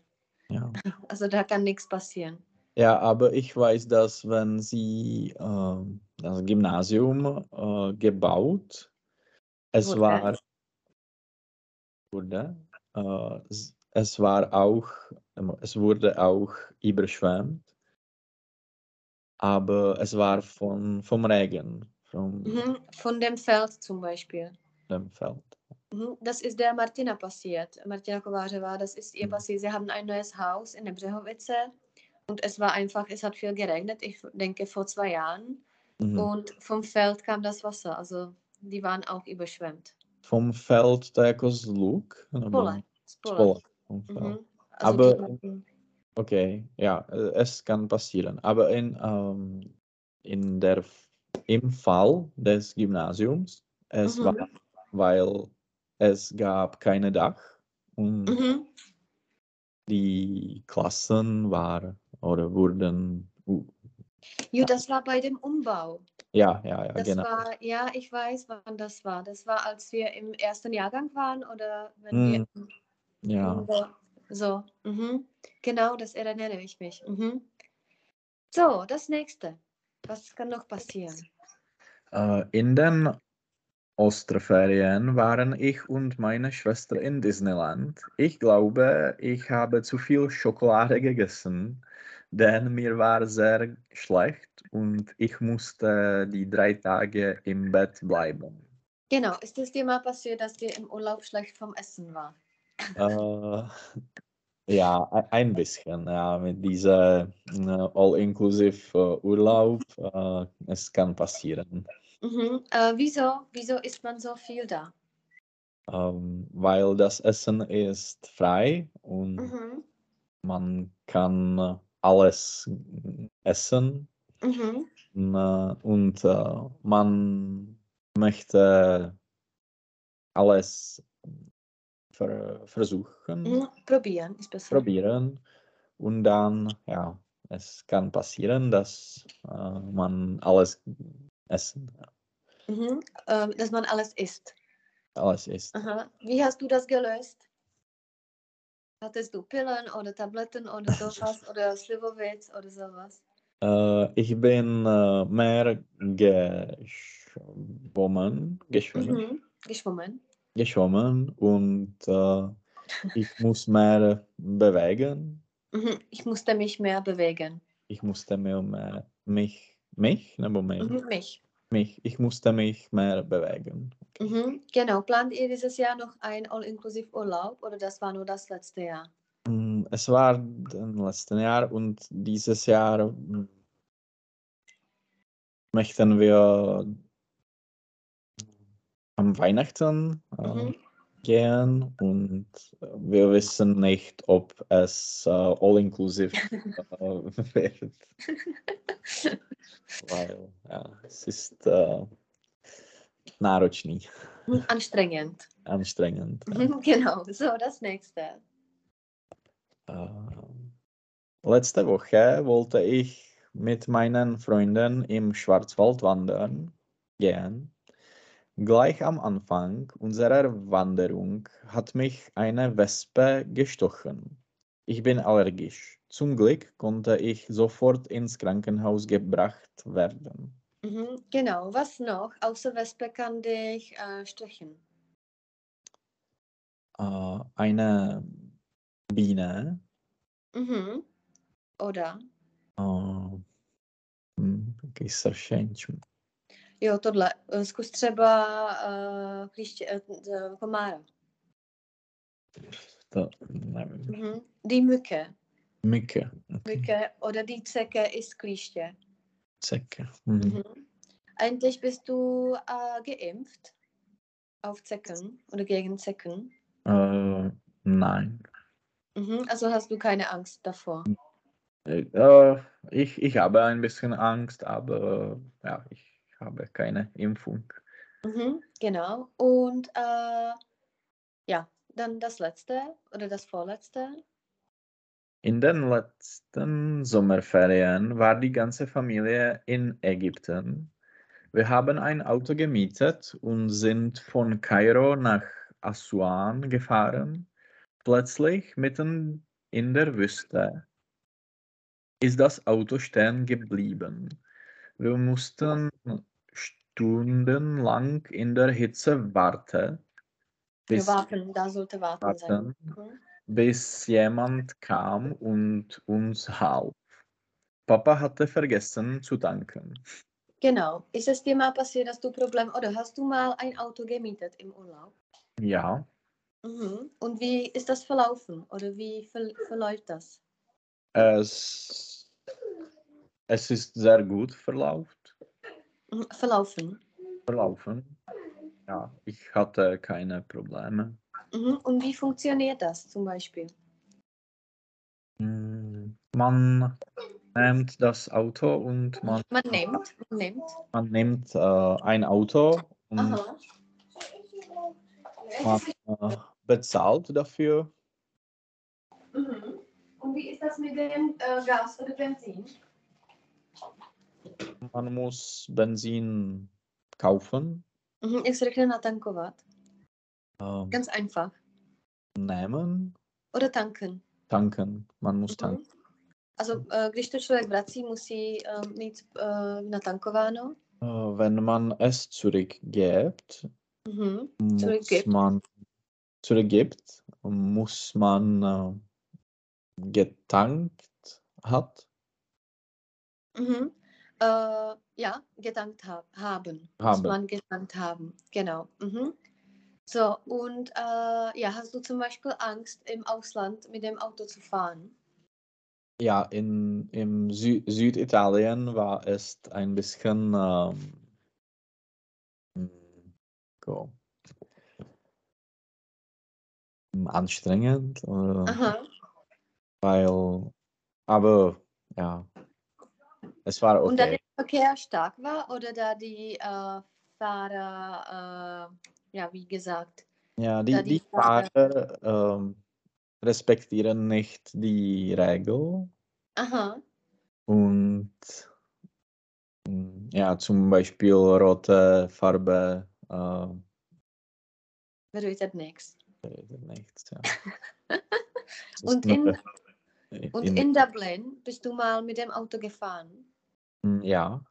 S2: Ja.
S1: Also da kann nichts passieren.
S2: ja, aber ich weiß, dass wenn sie ähm, das Gymnasium äh, gebaut, es
S1: Wurde.
S2: war wurde, äh, es- war auch, es wurde auch überschwemmt, aber es war von, vom Regen, vom
S1: Mhm. Von dem Feld zum Beispiel.
S2: dem Feld.
S1: Mhm. Das ist der Martina passiert. Martina Kovářová, das ist ihr
S2: Mhm.
S1: passiert. Sie haben ein neues Haus in der Brehovice und es war einfach, es hat viel geregnet. Ich denke vor zwei Jahren.
S2: Mhm.
S1: Und vom Feld kam das Wasser. Also die waren auch überschwemmt.
S2: Vom Feld to jako z luk? Nebo
S1: Pole.
S2: z
S1: Spole.
S2: pole. Vom Feld.
S1: Mhm. Also
S2: Aber- Okay, ja, äh, es kann passieren. Aber in, ähm, in der, im Fall des Gymnasiums, es
S1: Mhm.
S2: war, weil es gab keine Dach und
S1: Mhm.
S2: die Klassen waren oder wurden, u-
S1: Jo, das war bei dem Umbau.
S2: ja, ja, ja,
S1: Das
S2: genau.
S1: war, ja, ich weiß, wann das war. Das war, als wir im ersten Jahrgang waren oder wenn wir
S2: Hm, Ja,
S1: so. Mhm. Genau, das erinnere ich mich. Mhm. So, das nächste. Was kann noch passieren?
S2: äh, in den Osterferien waren ich und meine Schwester in Disneyland. Ich glaube, ich habe zu viel Schokolade gegessen, denn mir war sehr schlecht und ich musste die drei Tage im Bett bleiben.
S1: Genau, ist es dir mal passiert, dass dir im Urlaub schlecht vom Essen war?
S2: Äh, ja, ein bisschen, ja, mit dieser äh, All-Inclusive äh, Urlaub, äh, es kann passieren.
S1: Mhm. Äh, wieso? Wieso isst man so viel da?
S2: Ähm, weil das Essen ist frei und
S1: Mhm.
S2: man kann alles essen
S1: Mhm.
S2: äh, und äh, man möchte alles ver versuchen,
S1: Mhm. Probieren ist besser.
S2: probieren und dann, ja, es kann passieren, dass äh, man alles essen,
S1: Mhm. Ähm, dass man alles isst.
S2: alles isst.
S1: Aha. Wie hast du das gelöst? Hattest du Pillen oder Tabletten oder sowas oder Slivovitz oder sowas?
S2: Äh, ich bin äh, mehr geschwommen, geschwommen,
S1: Mhm. Geschwommen.
S2: Geschwommen und äh, ich muss mehr bewegen.
S1: Mhm. Ich musste mich mehr bewegen.
S2: Ich musste mehr, mehr mich, mich, ne, Moment,
S1: Mhm. Mich.
S2: mich, ich musste mich mehr bewegen.
S1: Mhm. Genau. Plant ihr dieses Jahr noch ein All-Inclusive Urlaub oder das war nur das letzte Jahr?
S2: Mm, Es war im letzten Jahr und dieses Jahr mm, möchten wir am Weihnachten äh,
S1: Mhm.
S2: gehen und äh, wir wissen nicht, ob es äh, all-inclusive äh, wird. Weil ja, es ist äh, náročný,
S1: Mhm. Anstrengend.
S2: anstrengend. ja.
S1: Mhm. Genau. So, das nächste.
S2: Ähm, Letzte Woche wollte ich mit meinen Freunden im Schwarzwald wandern gehen. Gleich am Anfang unserer Wanderung hat mich eine Wespe gestochen. Ich bin allergisch. Zum Glück konnte ich sofort ins Krankenhaus gebracht werden.
S1: Mhm. Genau. Was noch? Außer Wespe kann dich äh, stechen.
S2: Äh, eine Biene.
S1: Mhm. Oder?
S2: Uh, jaký sršenč.
S1: Jo, tohle. Eh, Zkus třeba uh, klíště, uh, komára.
S2: To nevím.
S1: Mhm. Die Mücke.
S2: Mücke.
S1: Mücke oder die Zecke ist Klíště.
S2: Zecke. Mhm.
S1: Mhm. Eigentlich bist du äh, geimpft auf Zecken oder gegen Zecken.
S2: Äh, nein.
S1: Mhm. Also hast du keine Angst davor.
S2: Äh, ich, ich habe ein bisschen Angst, aber ja, ich habe keine Impfung.
S1: Mhm. Genau. Und äh, ja, dann das letzte oder das vorletzte.
S2: In den letzten Sommerferien war die ganze Familie in Ägypten. Wir haben ein Auto gemietet und sind von Kairo nach Assuan gefahren. Plötzlich, mitten in der Wüste, ist das Auto stehen geblieben. Wir mussten stundenlang in der Hitze warten,
S1: Wir
S2: bis,
S1: warten, da sollte warten sein.
S2: warten,
S1: Mhm.
S2: bis jemand kam und uns half. Papa hatte vergessen zu tanken.
S1: Genau. Ist es dir mal passiert, dass du Problem oder hast du mal ein Auto gemietet im Urlaub?
S2: Ja,
S1: Mhm. Und wie ist das verlaufen oder wie ver verläuft das?
S2: es, es ist sehr gut verlauft,
S1: Mhm. Verlaufen.
S2: verlaufen. Ja, ich hatte keine Probleme.
S1: Mhm. Und wie funktioniert das zum Beispiel?
S2: Man nimmt das Auto und man,
S1: Man nimmt, man nimmt.
S2: man nimmt äh, ein Auto und
S1: Aha.
S2: man äh, bezahlt dafür.
S1: Mhm. Und wie ist das mit dem äh, Gas oder Benzin?
S2: Man muss Benzin kaufen,
S1: Mhm. Jak se řekne natankovat?
S2: ähm,
S1: Ganz einfach.
S2: nehmen,
S1: Oder tanken.
S2: tanken. Man muss
S1: Mhm.
S2: tanken.
S1: Also, eh, když to člověk vrací, musí eh, mít eh, natankováno.
S2: Äh, wenn man es zurückgibt,
S1: Mhm.
S2: muss
S1: Zurückgibt.
S2: man zurückgibt, muss man äh, getankt hat,
S1: Mhm. Äh, ja, gedankt hab, haben. Muss
S2: Haben.
S1: man gedankt haben. Genau. Mhm. So, und äh, ja, hast du zum Beispiel Angst, im Ausland mit dem Auto zu fahren?
S2: Ja, in, im Sü Süditalien war es ein bisschen ähm, mm, mm, anstrengend, äh, weil, aber ja, es war
S1: Und da
S2: okay.
S1: der Verkehr stark war oder da die äh, Fahrer, äh, ja, wie gesagt,
S2: Ja, die,
S1: die
S2: die Fahrer ähm, respektieren nicht die Regel
S1: aha,
S2: und ja, zum Beispiel rote Farbe äh,
S1: bedeutet nichts.
S2: bedeutet nichts. Ja.
S1: Und in, und
S2: in-
S1: in Dublin bist du mal mit dem Auto gefahren?
S2: Mm, Ja.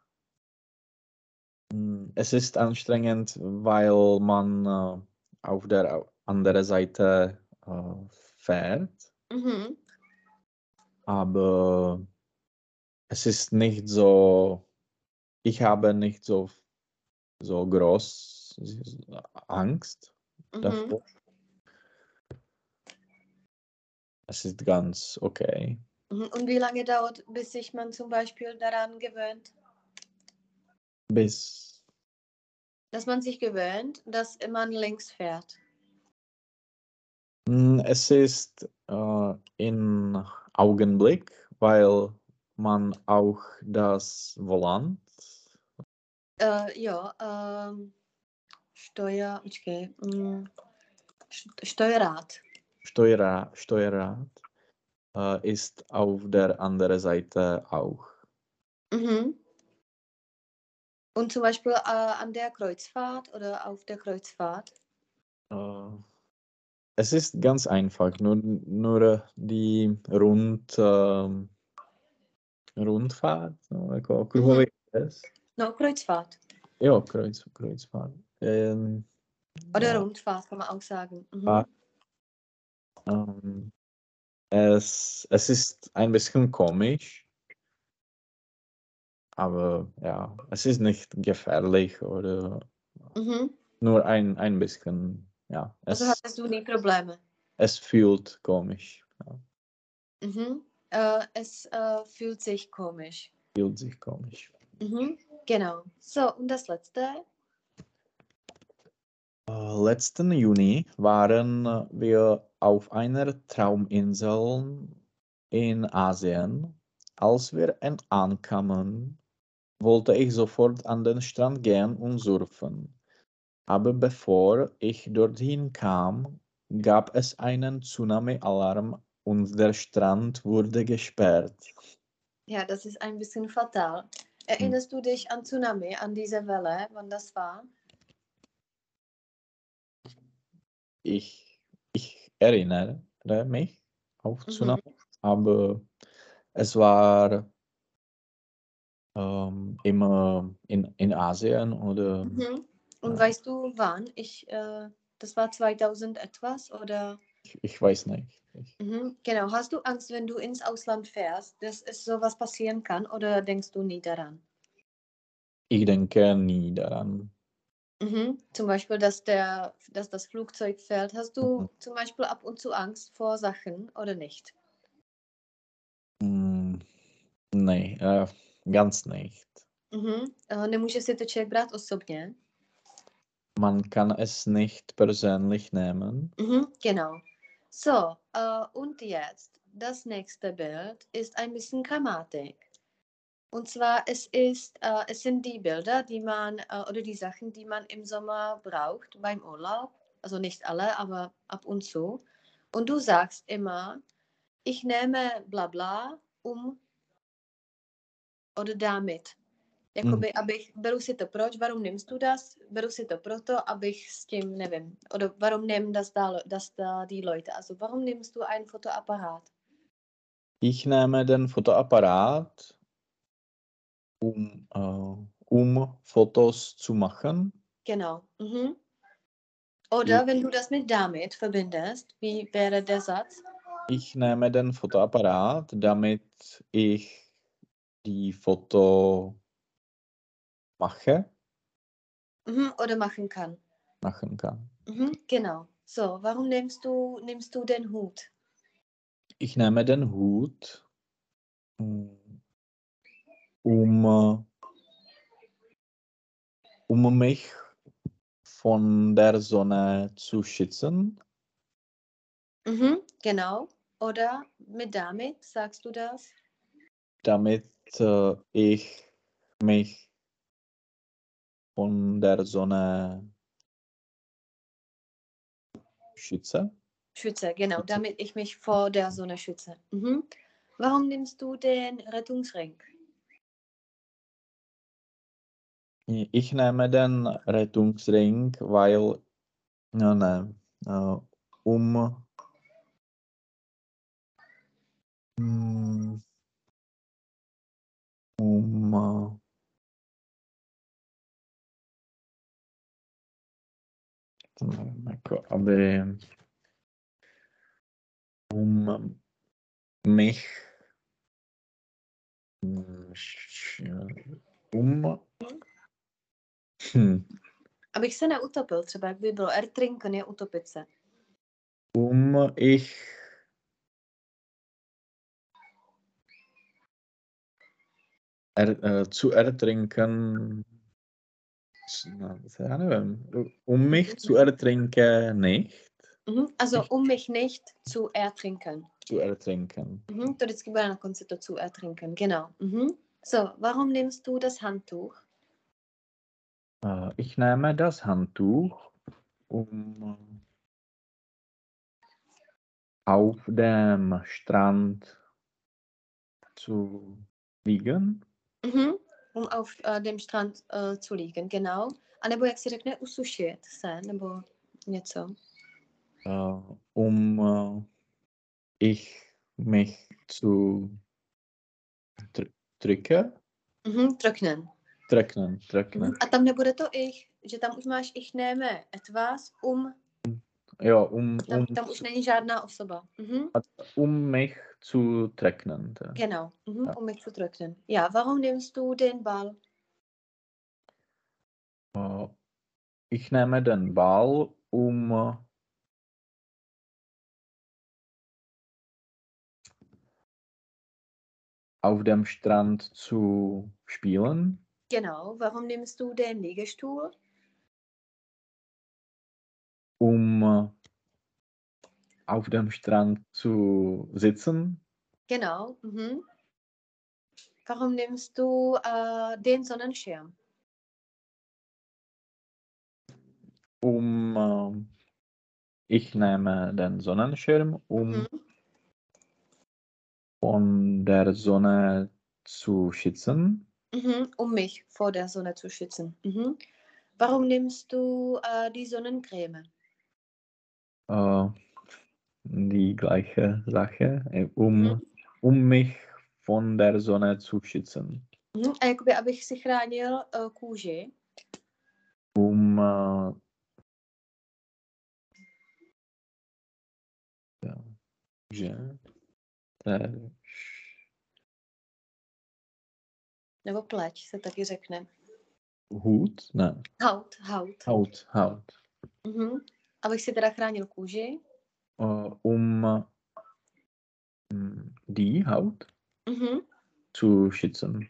S2: Mm, Es ist anstrengend, weil man äh, auf der anderen Seite äh, fährt,
S1: Mhm.
S2: aber es ist nicht so, ich habe nicht so, so groß Angst
S1: Mhm.
S2: davor. Es ist ganz okay.
S1: Mhm. Und wie lange dauert, bis sich man zum Beispiel daran gewöhnt?
S2: Bis,
S1: Dass man sich gewöhnt, dass man links fährt.
S2: Mm, es ist äh, in Augenblick, weil man auch das Volant
S1: Äh, jo, ähm, Steuer, počkej, mm, St- Steuerrad.
S2: Steuerrad, Steuerrad äh, ist auf der anderen Seite auch.
S1: Mhm. Und zum Beispiel äh, an der Kreuzfahrt oder auf der Kreuzfahrt.
S2: Äh, es ist ganz einfach, nur, nur die Rund, ähm, Rundfahrt, no, jezd.
S1: No, Kreuzfahrt.
S2: Jo, Kreuz, Kreuzfahrt. Ähm,
S1: Oder
S2: ja.
S1: Rundfahrt kann man auch sagen. Mhm.
S2: Ähm, es, es ist ein bisschen komisch, aber ja, es ist nicht gefährlich oder
S1: Mhm.
S2: nur ein, ein bisschen, ja, es,
S1: Also hattest du nie Probleme.
S2: es fühlt komisch, ja,
S1: Mhm. Äh, es äh, fühlt sich komisch.
S2: fühlt sich komisch.
S1: Mhm. Genau. So, und das letzte.
S2: Äh, letzten Juni waren wir auf einer Trauminsel in Asien. Als wir en- ankamen, wollte ich sofort an den Strand gehen und surfen. Aber bevor ich dorthin kam, gab es einen Tsunami-Alarm und der Strand wurde gesperrt.
S1: Ja, das ist ein bisschen fatal. Erinnerst du dich an Tsunami, an diese Welle, wann das war?
S2: Ich erinnere mich auf
S1: Mhm.
S2: Tsunami, aber es war ähm, immer in, in Asien oder
S1: Mhm. Und
S2: Ja.
S1: weißt du wann? Ich, äh, das war 2000 etwas oder?
S2: ich, ich weiß nicht. Ich,
S1: Mhm. Genau. Hast du Angst, wenn du ins Ausland fährst, dass es sowas passieren kann oder denkst du nie daran?
S2: ich denke nie daran.
S1: Mhm. Zum Beispiel, dass, der, dass das Flugzeug fällt. Hast du
S2: Mhm.
S1: zum Beispiel ab und zu Angst vor Sachen oder nicht?
S2: Mm, nee, äh, ganz nicht.
S1: Mhm. Äh, Nemůže si to člověk brát osobně.
S2: Man kann es nicht persönlich nehmen.
S1: Mhm. Genau. So, äh, und jetzt, das nächste Bild ist ein bisschen Grammatik. Und zwar, es, ist, äh, es sind die Bilder, die man, äh, oder die Sachen, die man im Sommer braucht beim Urlaub. Also nicht alle, aber ab und zu. Und du sagst immer, ich nehme bla bla um oder damit. Jakoby,
S2: Mhm.
S1: abych, beru si to proč, warum nimmst du das? Beru si to proto, abych s tím, nevím, oder warum nehmen das da, das da die Leute? Also warum nimmst du einen Fotoapparat?
S2: Ich nehme den Fotoapparat, um, äh, um Fotos zu machen.
S1: Genau. Mhm. Oder wenn du das mit damit verbindest, wie wäre der Satz?
S2: Ich nehme den Fotoapparat, damit ich die Foto mache,
S1: Mhm. Oder machen kann.
S2: machen kann.
S1: Mhm. Genau. So, warum nimmst du, nimmst du den Hut?
S2: Ich nehme den Hut, mm, um, äh, um mich von der Sonne zu schützen.
S1: Mhm. Genau. Oder mit damit, sagst du das?
S2: damit äh, ich mich von der Sonne schütze.
S1: Schütze, genau,
S2: Schütze.
S1: damit ich mich vor der Sonne schütze. Mhm. Warum nimmst du den Rettungsring?
S2: Ich nehme den Rettungsring, weil ja, nein, äh, um mm, um äh, jako, aby um mich mm, um hm,
S1: Abych se neutopil, třeba jak by bylo ertrinken je utopit se.
S2: um ich er, äh, zu ertrinken, já nevím, um mich zu ertrinken nicht,
S1: Mhm. Also um mich nicht zu ertrinken.
S2: zu ertrinken.
S1: Mhm. To vždycky bude na konci to zu ertrinken, genau. Mhm. So, warum nimmst du das Handtuch?
S2: Äh, ich nehme das Handtuch, um auf dem Strand zu liegen.
S1: Mhm. Um auf äh, dem Strand äh, zu liegen, genau. A nebo jak si řekne usušit se, nebo něco.
S2: äh, um äh, ich mich zu tr- drücken,
S1: Mhm. Trocknen.
S2: Trocknen.
S1: Mhm. A tam nebude to ich, že tam už máš ich nehme etwas, um,
S2: Ja, um,
S1: tam,
S2: um,
S1: tam už není žádná osoba. Mhm.
S2: um mich zu trocknen. da.
S1: Genau, mhm.
S2: Ja.
S1: um mich zu trocknen. Ja, warum nimmst du den Ball?
S2: Äh, ich nehme den Ball, um auf dem Strand zu spielen,
S1: Genau, warum nimmst du den Liegestuhl?
S2: um äh, auf dem Strand zu sitzen,
S1: Genau. Mhm. Warum nimmst du äh, den Sonnenschirm?
S2: um äh, ich nehme den Sonnenschirm, um
S1: Mhm.
S2: von der Sonne zu schützen.
S1: Mhm. Um mich vor der Sonne zu schützen. Mhm. Warum nimmst du äh, die Sonnencreme?
S2: Äh, die gleiche Sache, äh, um,
S1: Mhm.
S2: um mich von der Sonne zu schützen.
S1: Mhm. A jakoby, abych si chránil uh, kůži.
S2: Um äh, ja, že,
S1: Nebo pleť se taky řekne.
S2: Hut? Ne,
S1: Haut, haut.
S2: Haut, Haut.
S1: Mhm. Abych si teda chránil kůži.
S2: Äh, um mm, die Haut
S1: Mhm.
S2: zu schützen.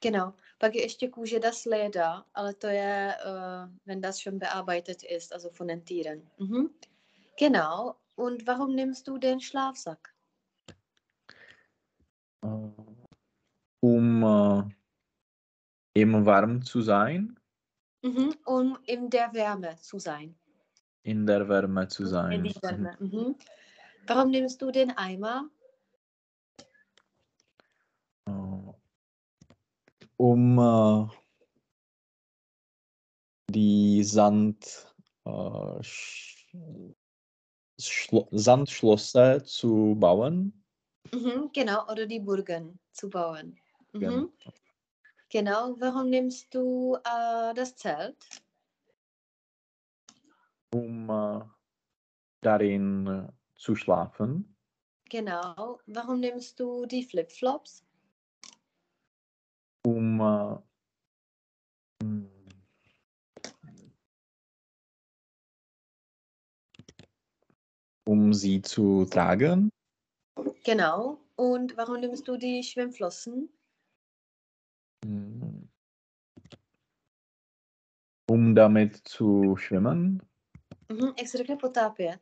S1: Genau. Pak je ještě kůže das Leder, ale to je, uh, wenn das schon bearbeitet ist, also von den Tieren. Mhm. Genau. Und warum nimmst du den Schlafsack?
S2: um äh, im warm zu sein,
S1: Mhm. Um in der Wärme zu sein.
S2: in der Wärme zu
S1: In
S2: sein.
S1: die Wärme. Mhm. Warum nimmst du den Eimer?
S2: Äh, um äh, die Sand, Schlo Sandschlösser zu bauen.
S1: Mhm. Genau, oder die Burgen zu bauen. Mhm.
S2: Genau.
S1: Genau, warum nimmst du äh, das Zelt?
S2: um äh, darin äh, zu schlafen.
S1: Genau, warum nimmst du die Flipflops?
S2: um äh, mm, um sie zu tragen,
S1: Genau, und warum nimmst du die Schwimmflossen?
S2: Mm, um damit zu schwimmen,
S1: Mhm. Řekne potápět?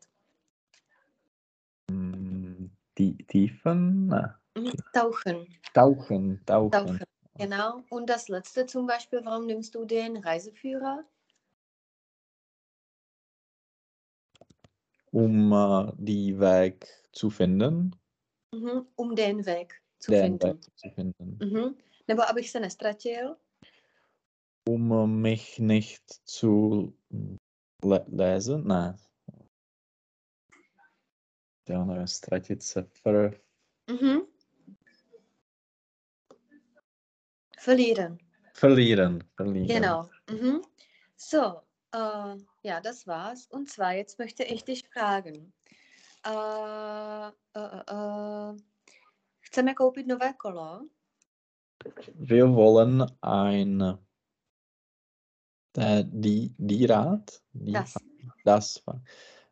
S2: mm, die Tiefen,
S1: Mhm. Tauchen.
S2: tauchen, tauchen,
S1: Tauchen. Genau. Und das letzte zum Beispiel, warum nimmst du den Reiseführer?
S2: um äh, die Weg zu finden,
S1: Mhm. Um den Weg zu
S2: den
S1: finden.
S2: Weg zu finden,
S1: Mhm. Nebo abych se nestratil.
S2: um mich nicht zu le lesen, ne, já nevím, ztratit se, ver,
S1: Mhm. Verlieren.
S2: verlieren, verlieren.
S1: Genau. Mhm. So, äh, ja, das war's. Und zwar, jetzt möchte ich dich fragen. Äh, äh, äh, äh, chceme koupit nové kolo.
S2: Wir wollen ein äh, die, die Rad, die,
S1: Das.
S2: das.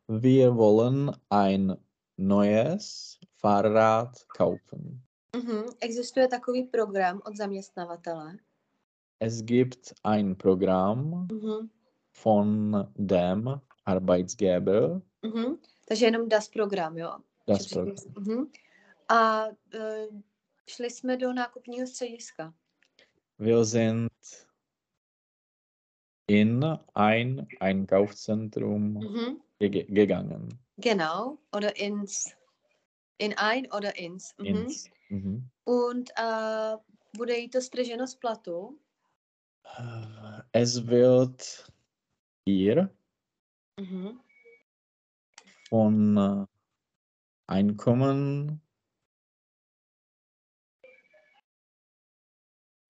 S2: Wir wollen ein neues Fahrrad kaufen.
S1: Mhm. Existuje takový program od zaměstnavatele.
S2: Es gibt ein Programm
S1: Mhm.
S2: von dem Arbeitsgeber,
S1: Mhm. Takže jenom DAS program, jo?
S2: das Programm.
S1: Mhm. A e, šli jsme do nákupního střediska.
S2: Wir sind in ein Einkaufszentrum
S1: Mhm.
S2: ge gegangen.
S1: Genau. Oder ins. In ein oder ins. Mhm.
S2: Ins, mhm.
S1: Und äh, bude jí to strženo z platu.
S2: Es wird ihr
S1: Mhm.
S2: von äh, Einkommen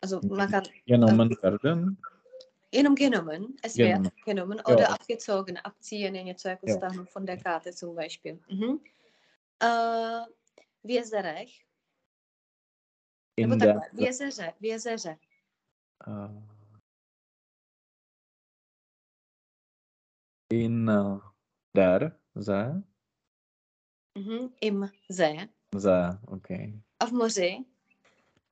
S1: Also man kann
S2: genommen werden.
S1: genommen, es
S2: Genommen.
S1: wird genommen
S2: Ja.
S1: oder abgezogen. Abziehen něco jako
S2: Ja.
S1: von der Karte zum Beispiel. Mhm. Äh, nebo
S2: In
S1: jezeře, v jezeře.
S2: äh, in äh, der See,
S1: Mhm. Im See.
S2: See, okay.
S1: A v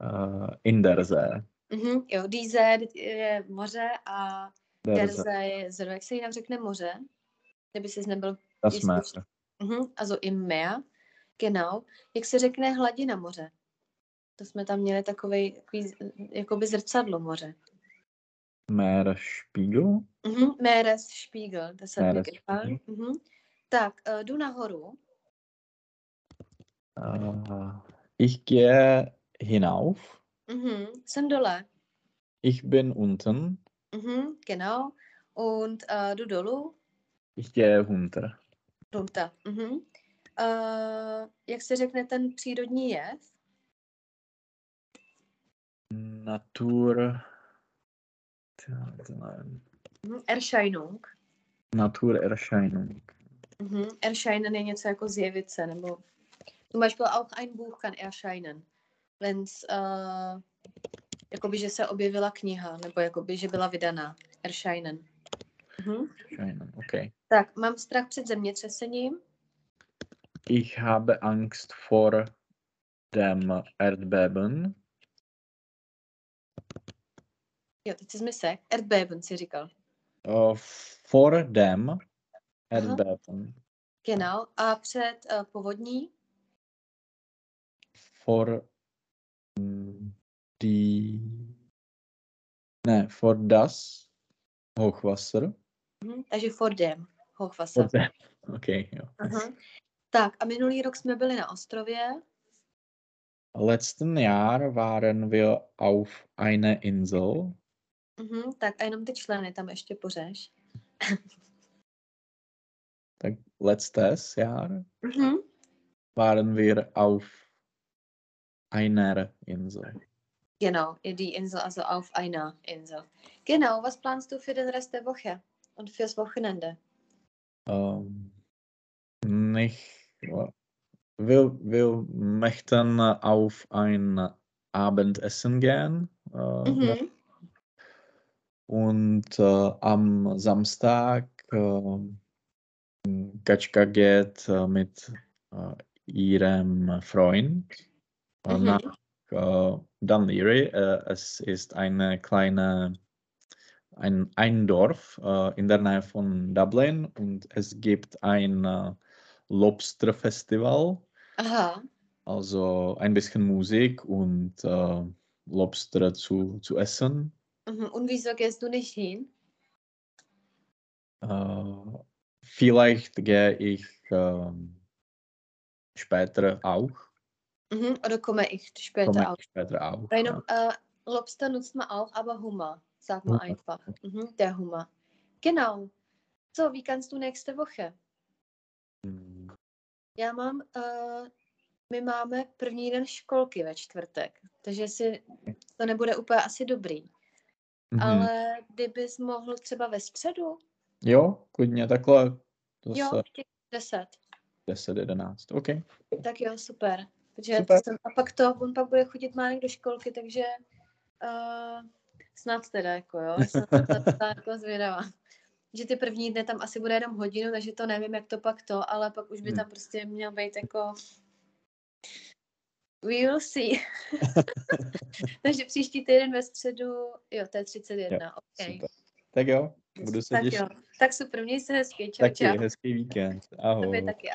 S1: moři.
S2: Äh, in der See,
S1: Mhm. Jo, See je moře a
S2: der
S1: der
S2: See,
S1: See je jezero. Jak se jinak řekne moře? Kdyby jsi nebyl
S2: das. Meer.
S1: Mhm, also im Meer, genau. Jak se řekne hladina moře? To jsme tam měli takový, takový jakoby zrcadlo moře.
S2: Meeresspiegel,
S1: Mhm, Meeresspiegel, das hat mir gefallen. Mhm. Tak, uh, jdu nahoru.
S2: äh, ich gehe hinauf,
S1: Mhm, jsem dole.
S2: ich bin unten,
S1: Mhm, genau. Und uh, jdu dolů.
S2: ich gehe runter.
S1: Runter. Mhm. Uh, jak se řekne ten přírodní jev?
S2: Natur.
S1: Mhm. Erscheinung.
S2: Naturerscheinung.
S1: Mhm. Erscheinen je něco jako zjevit se, nebo zum Beispiel auch ein Buch kann erscheinen. Wenn's, uh, jakoby, že se objevila kniha, nebo jakoby, že byla vydaná. Erscheinen. Mhm.
S2: Erscheinen, okay.
S1: Tak, mám strach před zemětřesením.
S2: Ich habe Angst vor dem Erdbeben.
S1: Jo, teď jsi sek. Erdbeben si říkal.
S2: Äh, vor dem Erdbeben.
S1: Genau. A před uh, povodní.
S2: Vor Die... Ne, for das Hochwasser.
S1: Mhm. Takže for dem. Hochwasser.
S2: For them. OK, jo.
S1: Aha. Tak a minulý rok jsme byli na ostrově.
S2: Letzten Jahr waren wir auf einer Insel.
S1: Mhm. Tak a jenom ty členy tam ještě pořeš.
S2: Tak letztes Jahr
S1: Mhm.
S2: waren wir auf einer Insel.
S1: Genau, die Insel, also auf einer Insel. Genau, was planst du für den Rest der Woche und fürs Wochenende?
S2: Ähm, nicht, wir, wir möchten auf ein Abendessen gehen. Äh,
S1: Mhm.
S2: Und äh, am Samstag äh, Katschka geht äh, mit äh, ihrem Freund
S1: Mhm.
S2: nach äh, Dunleary. Äh, es ist eine kleine, ein, ein Dorf äh, in der Nähe von Dublin und es gibt ein äh, Lobster-Festival,
S1: Aha,
S2: also ein bisschen Musik und äh, Lobster zu, zu essen.
S1: mhm. und wieso gehst du nicht hin?
S2: Äh, vielleicht gehe ich ähm, später auch.
S1: Mhm. Oder komme ich später
S2: Komme
S1: auch?
S2: ich später auch.
S1: Bei
S2: ja.
S1: äh, Lobster nutzt man auch, aber Hummer, sag mal
S2: Hummer,
S1: einfach. Mhm. Der Hummer. Genau. So, wie kannst du nächste Woche?
S2: Mm,
S1: Já mám, uh, my máme první den školky ve čtvrtek, takže si to nebude úplně asi dobrý.
S2: mhm.
S1: Ale kdybys mohl třeba ve středu,
S2: Jo, klidně takhle. To
S1: jo,
S2: se
S1: v těch 10,
S2: 10, 11. OK.
S1: tak jo, super. Protože
S2: Super.
S1: To jsem, a pak to, on pak bude chodit Mánek do školky, takže uh, snad teda, jako jo, jsem na to jako zvědavá. Že ty první dny tam asi bude jenom hodinu, takže to nevím, jak to pak to, ale pak už by
S2: Hmm.
S1: tam prostě měl být jako We will see. takže příští týden ve středu, jo, to je 31, ok.
S2: Super. Tak jo, budu se
S1: Tak
S2: těšit.
S1: jo, tak super, měj se hezky, čau,
S2: Taky
S1: čau.
S2: hezký víkend.
S1: Tobě
S2: Ahoj.
S1: taky,